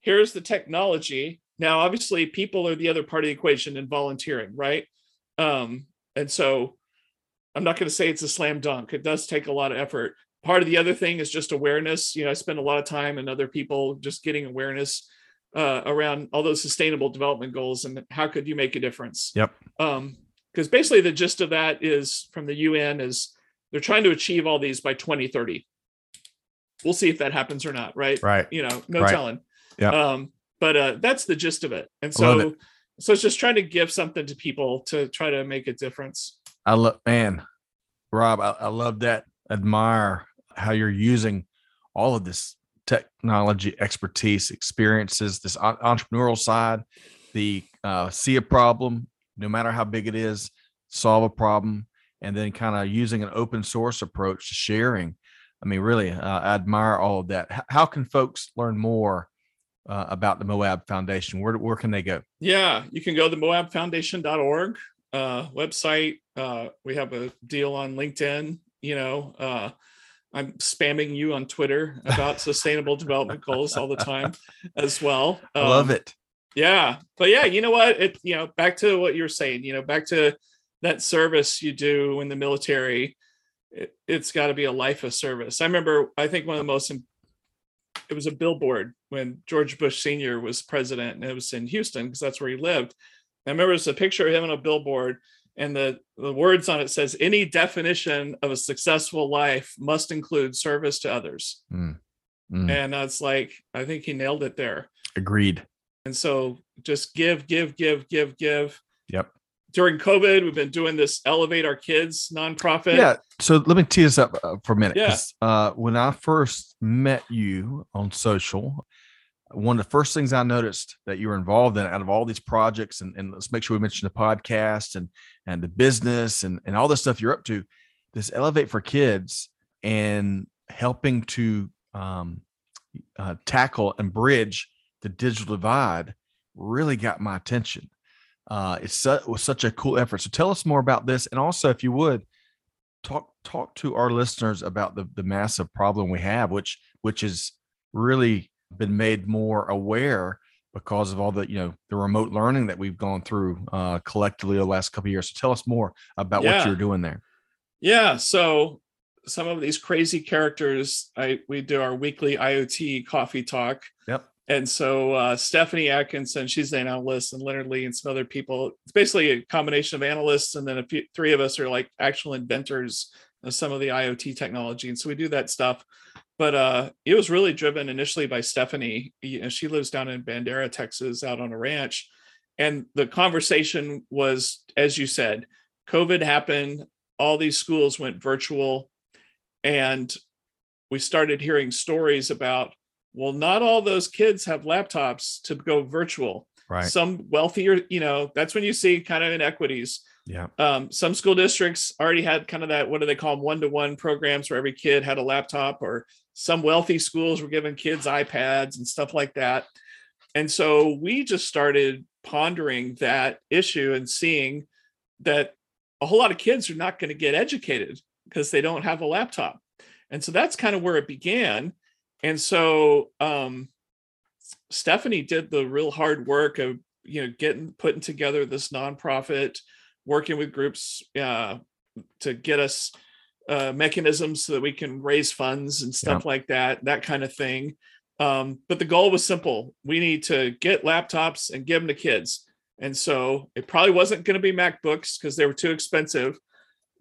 here's the technology. Now, obviously, people are the other part of the equation in volunteering, right? Um, and so I'm not going to say it's a slam dunk. It does take a lot of effort. Part of the other thing is just awareness. You know, I spend a lot of time and other people just getting awareness uh, around all those sustainable development goals and how could you make a difference. Yep. Um, because basically the gist of that is from the UN is they're trying to achieve all these by 2030. We'll see if that happens or not, right? Right. You know, no Right. telling. Yep. Um, but uh, that's the gist of it. And so, so it's just trying to give something to people to try to make a difference. I love man, Rob. I, I love that. Admire how you're using all of this technology expertise, experiences, this entrepreneurial side, the uh, see a problem, no matter how big it is, solve a problem, and then kind of using an open source approach to sharing. I mean, really, uh, I admire all of that. H- how can folks learn more uh, about the Moab Foundation? Where where can they go? Yeah, you can go to moabfoundation.org uh, website. Uh, we have a deal on LinkedIn. You know, uh, I'm spamming you on Twitter about sustainable development goals all the time as well. I love Um, it. Yeah, but yeah, you know what? It you know back to what you were saying. You know, back to that service you do in the military. It, it's got to be a life of service. I remember. I think one of the most. It was a billboard when George Bush Senior was president, and it was in Houston because that's where he lived. I remember it's a picture of him on a billboard, and the the words on it says, "Any definition of a successful life must include service to others." Mm. Mm. And that's like, I think he nailed it there. Agreed. And so just give, give, give, give, give. Yep. During COVID, we've been doing this Elevate Our Kids nonprofit. Yeah. So let me tee this up uh, for a minute. Yeah. 'cause, Uh, when I first met you on social, one of the first things I noticed that you were involved in out of all these projects, and, and let's make sure we mention the podcast and and the business and, and all the stuff you're up to, this Elevate for Kids and helping to um, uh, tackle and bridge the digital divide really got my attention. Uh, it's su- it was such a cool effort. So tell us more about this, and also, if you would, talk talk to our listeners about the the massive problem we have, which which is really been made more aware because of all the you know the remote learning that we've gone through uh, collectively the last couple of years. So tell us more about what you're doing there. Yeah. So some of these crazy characters, I we do our weekly IoT coffee talk. Yep. And so uh, Stephanie Atkinson, she's an analyst, and Leonard Lee and some other people. It's basically a combination of analysts, and then a few, three of us are like actual inventors of some of the IoT technology. And so we do that stuff. But uh, it was really driven initially by Stephanie. You know, she lives down in Bandera, Texas, out on a ranch. And the conversation was, as you said, COVID happened. All these schools went virtual. And we started hearing stories about Well, not all those kids have laptops to go virtual. Right. Some wealthier, you know, that's when you see kind of inequities. Yeah. Um, some school districts already had kind of that, what do they call them, one to one programs where every kid had a laptop, or some wealthy schools were giving kids iPads and stuff like that. And so we just started pondering that issue and seeing that a whole lot of kids are not going to get educated because they don't have a laptop. And so that's kind of where it began. And so um, Stephanie did the real hard work of, you know, getting putting together this nonprofit, working with groups uh, to get us uh, mechanisms so that we can raise funds and stuff yeah. like that, that kind of thing. Um, but the goal was simple. We need to get laptops and give them to kids. And so it probably wasn't going to be MacBooks because they were too expensive.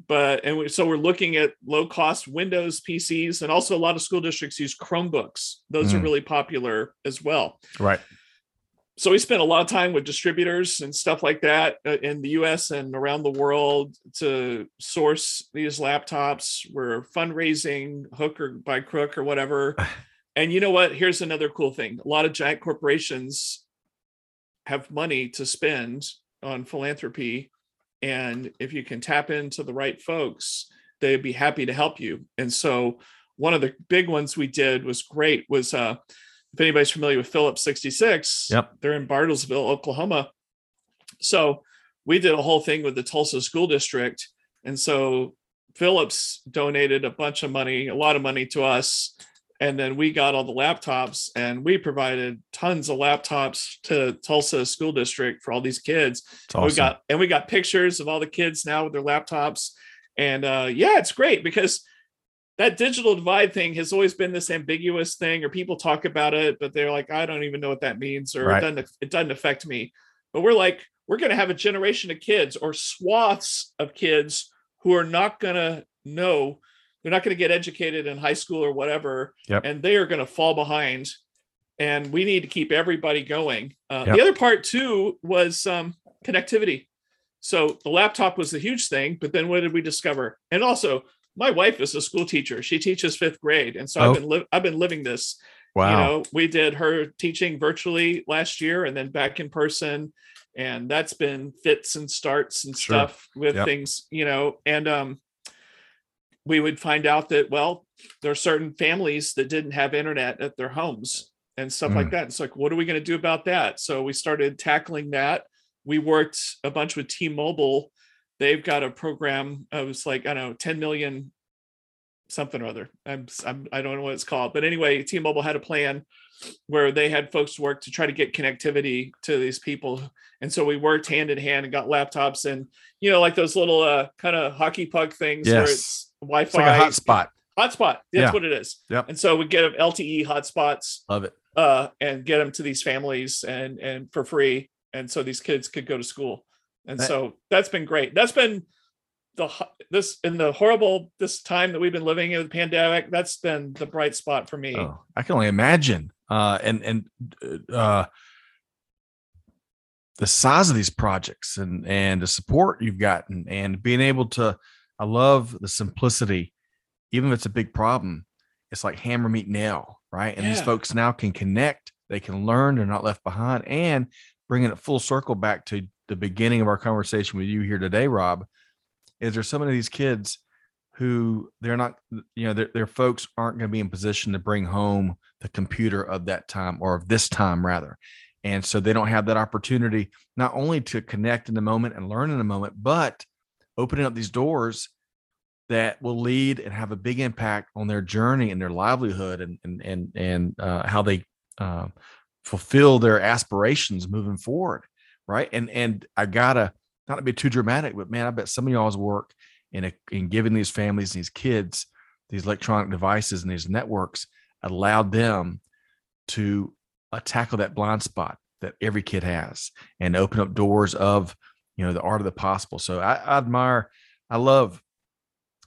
But and we, so we're looking at low cost Windows PCs, and also a lot of school districts use Chromebooks. Those mm. are really popular as well. Right. So we spent a lot of time with distributors and stuff like that uh, in the U.S. and around the world to source these laptops. We're fundraising, hook or by crook or whatever. and you know what? Here's another cool thing: a lot of giant corporations have money to spend on philanthropy and if you can tap into the right folks they'd be happy to help you and so one of the big ones we did was great was uh if anybody's familiar with phillips 66 yep they're in bartlesville oklahoma so we did a whole thing with the tulsa school district and so phillips donated a bunch of money a lot of money to us and then we got all the laptops and we provided tons of laptops to Tulsa school district for all these kids. Awesome. We got and we got pictures of all the kids now with their laptops. And uh, yeah, it's great because that digital divide thing has always been this ambiguous thing, or people talk about it, but they're like, I don't even know what that means, or right. it doesn't it doesn't affect me. But we're like, we're gonna have a generation of kids or swaths of kids who are not gonna know they're not going to get educated in high school or whatever yep. and they are going to fall behind and we need to keep everybody going uh, yep. the other part too was um, connectivity so the laptop was the huge thing but then what did we discover and also my wife is a school teacher she teaches fifth grade and so oh. i've been li- i've been living this wow you know we did her teaching virtually last year and then back in person and that's been fits and starts and sure. stuff with yep. things you know and um we would find out that well there are certain families that didn't have internet at their homes and stuff mm. like that it's like what are we going to do about that so we started tackling that we worked a bunch with t-mobile they've got a program it was like i don't know 10 million something or other I'm, I'm i don't know what it's called but anyway t-mobile had a plan where they had folks work to try to get connectivity to these people and so we worked hand in hand and got laptops and you know like those little uh kind of hockey puck things yes. where it's Wi-Fi. It's like a hotspot. Hotspot. That's yeah. what it is. Yep. And so we get them LTE hotspots. Love it. Uh, and get them to these families and and for free, and so these kids could go to school. And that, so that's been great. That's been the this in the horrible this time that we've been living in the pandemic. That's been the bright spot for me. Oh, I can only imagine. Uh, and and uh, the size of these projects and and the support you've gotten and being able to I love the simplicity, even if it's a big problem. It's like hammer meet nail, right? And yeah. these folks now can connect, they can learn, they're not left behind, and bringing it full circle back to the beginning of our conversation with you here today, Rob. Is there so many of these kids who they're not, you know, their, folks aren't going to be in position to bring home the computer of that time or of this time rather. And so they don't have that opportunity not only to connect in the moment and learn in the moment, but opening up these doors that will lead and have a big impact on their journey and their livelihood and and and, and uh, how they uh, fulfill their aspirations moving forward right? And and i gotta not to be too dramatic but man i bet some of y'all's work in a, in giving these families these kids these electronic devices and these networks allowed them to uh, tackle that blind spot that every kid has and open up doors of you know the art of the possible. So i, I admire i love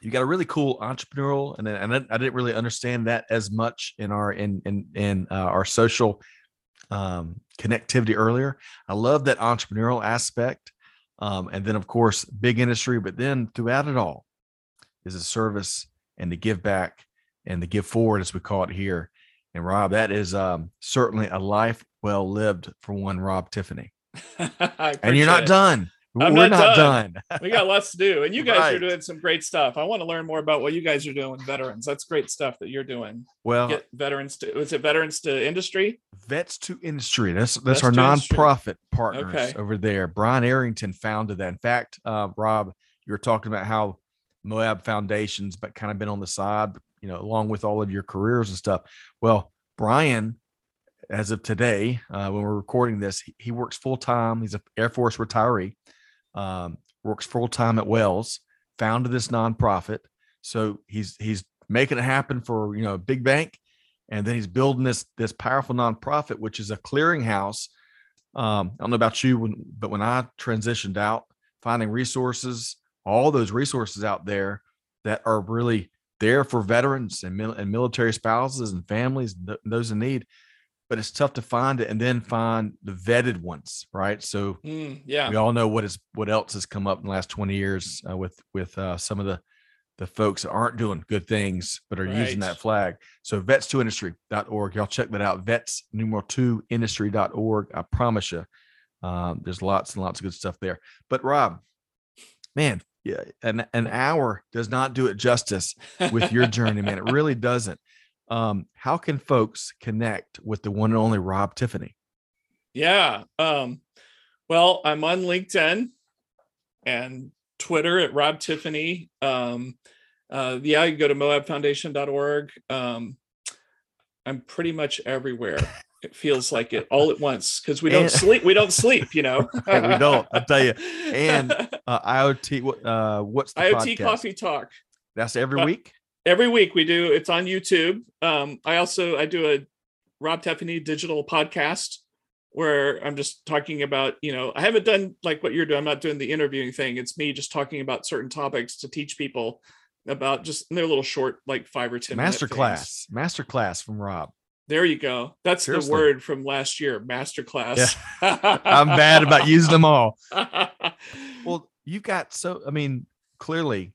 you got a really cool entrepreneurial and, and I, I, didn't really understand that as much in our in in in uh, our social um, connectivity earlier i love that entrepreneurial aspect um, and then of course big industry but then throughout it all is a service and to give back and to give forward as we call it here And Rob, that is um, certainly a life well lived for one Rob Tiffany. and you're not it. done. I'm We're not not done. done. we got lots to do and you guys are doing some great stuff i want to learn more about what you guys are doing with veterans that's great stuff that you're doing well, get veterans to is it veterans to industry Vets to Industry. That's Vets that's our to Industry. nonprofit partners Okay. over there. Brian Arrington founded that. In fact, uh, Rob, you were talking about how Moab Foundations, but kind of been on the side, you know, along with all of your careers and stuff. Well, Brian, as of today, uh, when we're recording this, he, he works full time. He's an Air Force retiree. Um, works full time at Wells. Founded this nonprofit, so he's he's making it happen for you know a big bank and then he's building this this powerful nonprofit, which is a clearinghouse. Um, I don't know about you, when, but when I transitioned out, finding resources, all those resources out there that are really there for veterans and, mil- and military spouses and families, th- those in need. But it's tough to find it and then find the vetted ones, right? So Mm, yeah. we all know what is what else has come up in the last 20 years uh, with with uh, some of the the folks that aren't doing good things but are using that flag. So vets to industry.org y'all check that out vets numeral two industry.org i promise you um, there's lots and lots of good stuff there. But rob man yeah an, an hour does not do it justice with your journey man it really doesn't um, how can folks connect with the one and only rob tiffany Yeah. Um, well, I'm on LinkedIn and Twitter at Rob Tiffany. Um, uh, yeah, you can go to moabfoundation.org. Um, I'm pretty much everywhere. It feels like it all at once because we don't And- sleep. We don't sleep, you know. Hey, we don't, I'll tell you. And uh, iot what uh what's the IoT podcast? Coffee Talk. that's every Uh, week every week we do it's on youtube. Um i also i do a rob tiffany digital podcast where i'm just talking about you know i haven't done like what you're doing. I'm not doing the interviewing thing. It's me just talking about certain topics to teach people about just they're little short like five or ten master class master class from rob. There you go. That's Seriously. the word from last year master class i'm bad about using them all. Well you've got so i mean clearly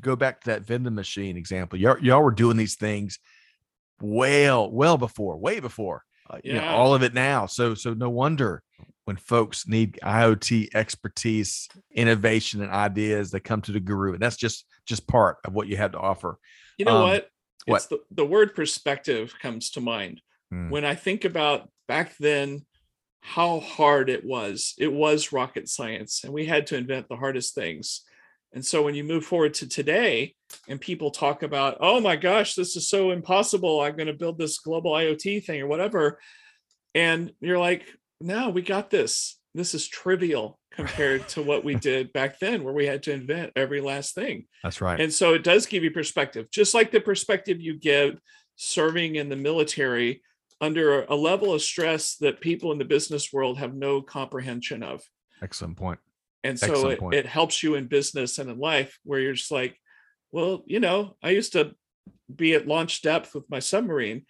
go back to that vending machine example y'all, y'all were doing these things well well before way before uh, you know, Yeah. all of it now so so no wonder when folks need iot expertise innovation and ideas they come to the guru and that's just just part of what you have to offer you know Um, what what? it's the, the word perspective comes to mind Hmm. when I think about back then how hard it was. It was rocket science, and we had to invent the hardest things. And so when you move forward to today and people talk about, oh my gosh, this is so impossible. I'm going to build this global IoT thing or whatever. And you're like, no, we got this. This is trivial compared to what we did back then, where we had to invent every last thing. that's right And so it does give you perspective, just like the perspective you give serving in the military under a level of stress that people in the business world have no comprehension of. excellent point And so it, point. it helps you in business and in life where you're just like, well, you know, I used to be at launch depth with my submarine.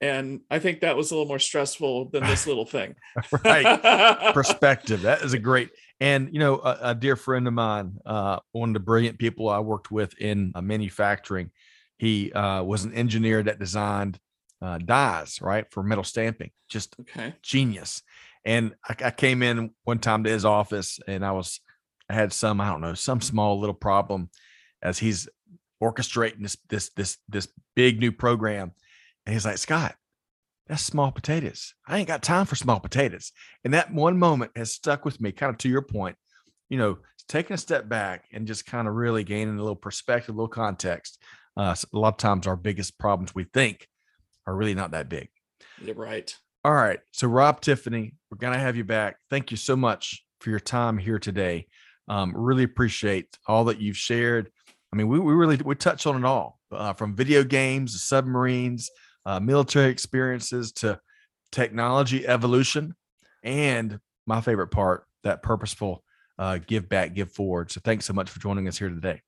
And I think that was a little more stressful than this little thing. right perspective. That is a great. And you know, a, a dear friend of mine, uh, one of the brilliant people I worked with in uh, manufacturing, he uh, was an engineer that designed uh, dies right for metal stamping. Just okay. genius. And I, I came in one time to his office, and I was I had some I don't know some small little problem as he's orchestrating this this this this big new program, and he's like Scott. That's small potatoes. I ain't got time for small potatoes. And that one moment has stuck with me, kind of to your point, you know, taking a step back and just kind of really gaining a little perspective, a little context. Uh, a lot of times our biggest problems we think are really not that big. You're right. All right. So, Rob Tiffany, we're going to have you back. Thank you so much for your time here today. Um, really appreciate all that you've shared. I mean, we, we really we touch on it all uh, from video games to submarines, uh, military experiences to technology evolution, and my favorite part, that purposeful uh, give back, give forward. So, thanks so much for joining us here today.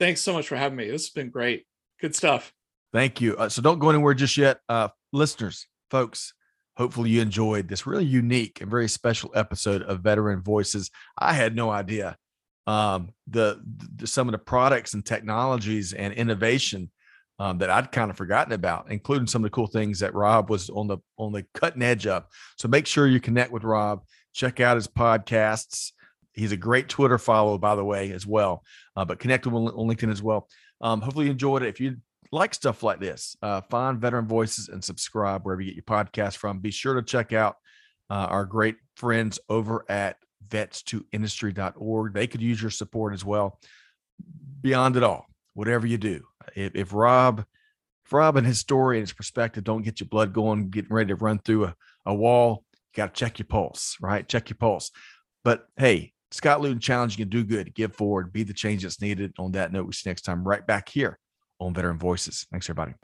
Thanks so much for having me. This has been great. Good stuff. Thank you. Uh, so don't go anywhere just yet. Uh, listeners, folks, hopefully you enjoyed this really unique and very special episode of Veteran Voices. I had no idea um, the, the some of the products and technologies and innovation um, that I'd kind of forgotten about, including some of the cool things that Rob was on the on the cutting edge of. So make sure you connect with Rob. Check out his podcasts. He's a great Twitter follow, by the way, as well. Uh, but connect with him on LinkedIn as well. Um, hopefully you enjoyed it. If you like stuff like this, uh, find Veteran Voices and subscribe wherever you get your podcast from. Be sure to check out uh, our great friends over at vets2industry.org. They could use your support as well. Beyond it all, whatever you do, if, if Rob, if Rob and his story and his perspective don't get your blood going, getting ready to run through a, a wall, you got to check your pulse, right? Check your pulse. But hey, Scott Luton challenge you can do good, give forward, be the change that's needed. On that note, we see you next time right back here on Veteran Voices. Thanks, everybody.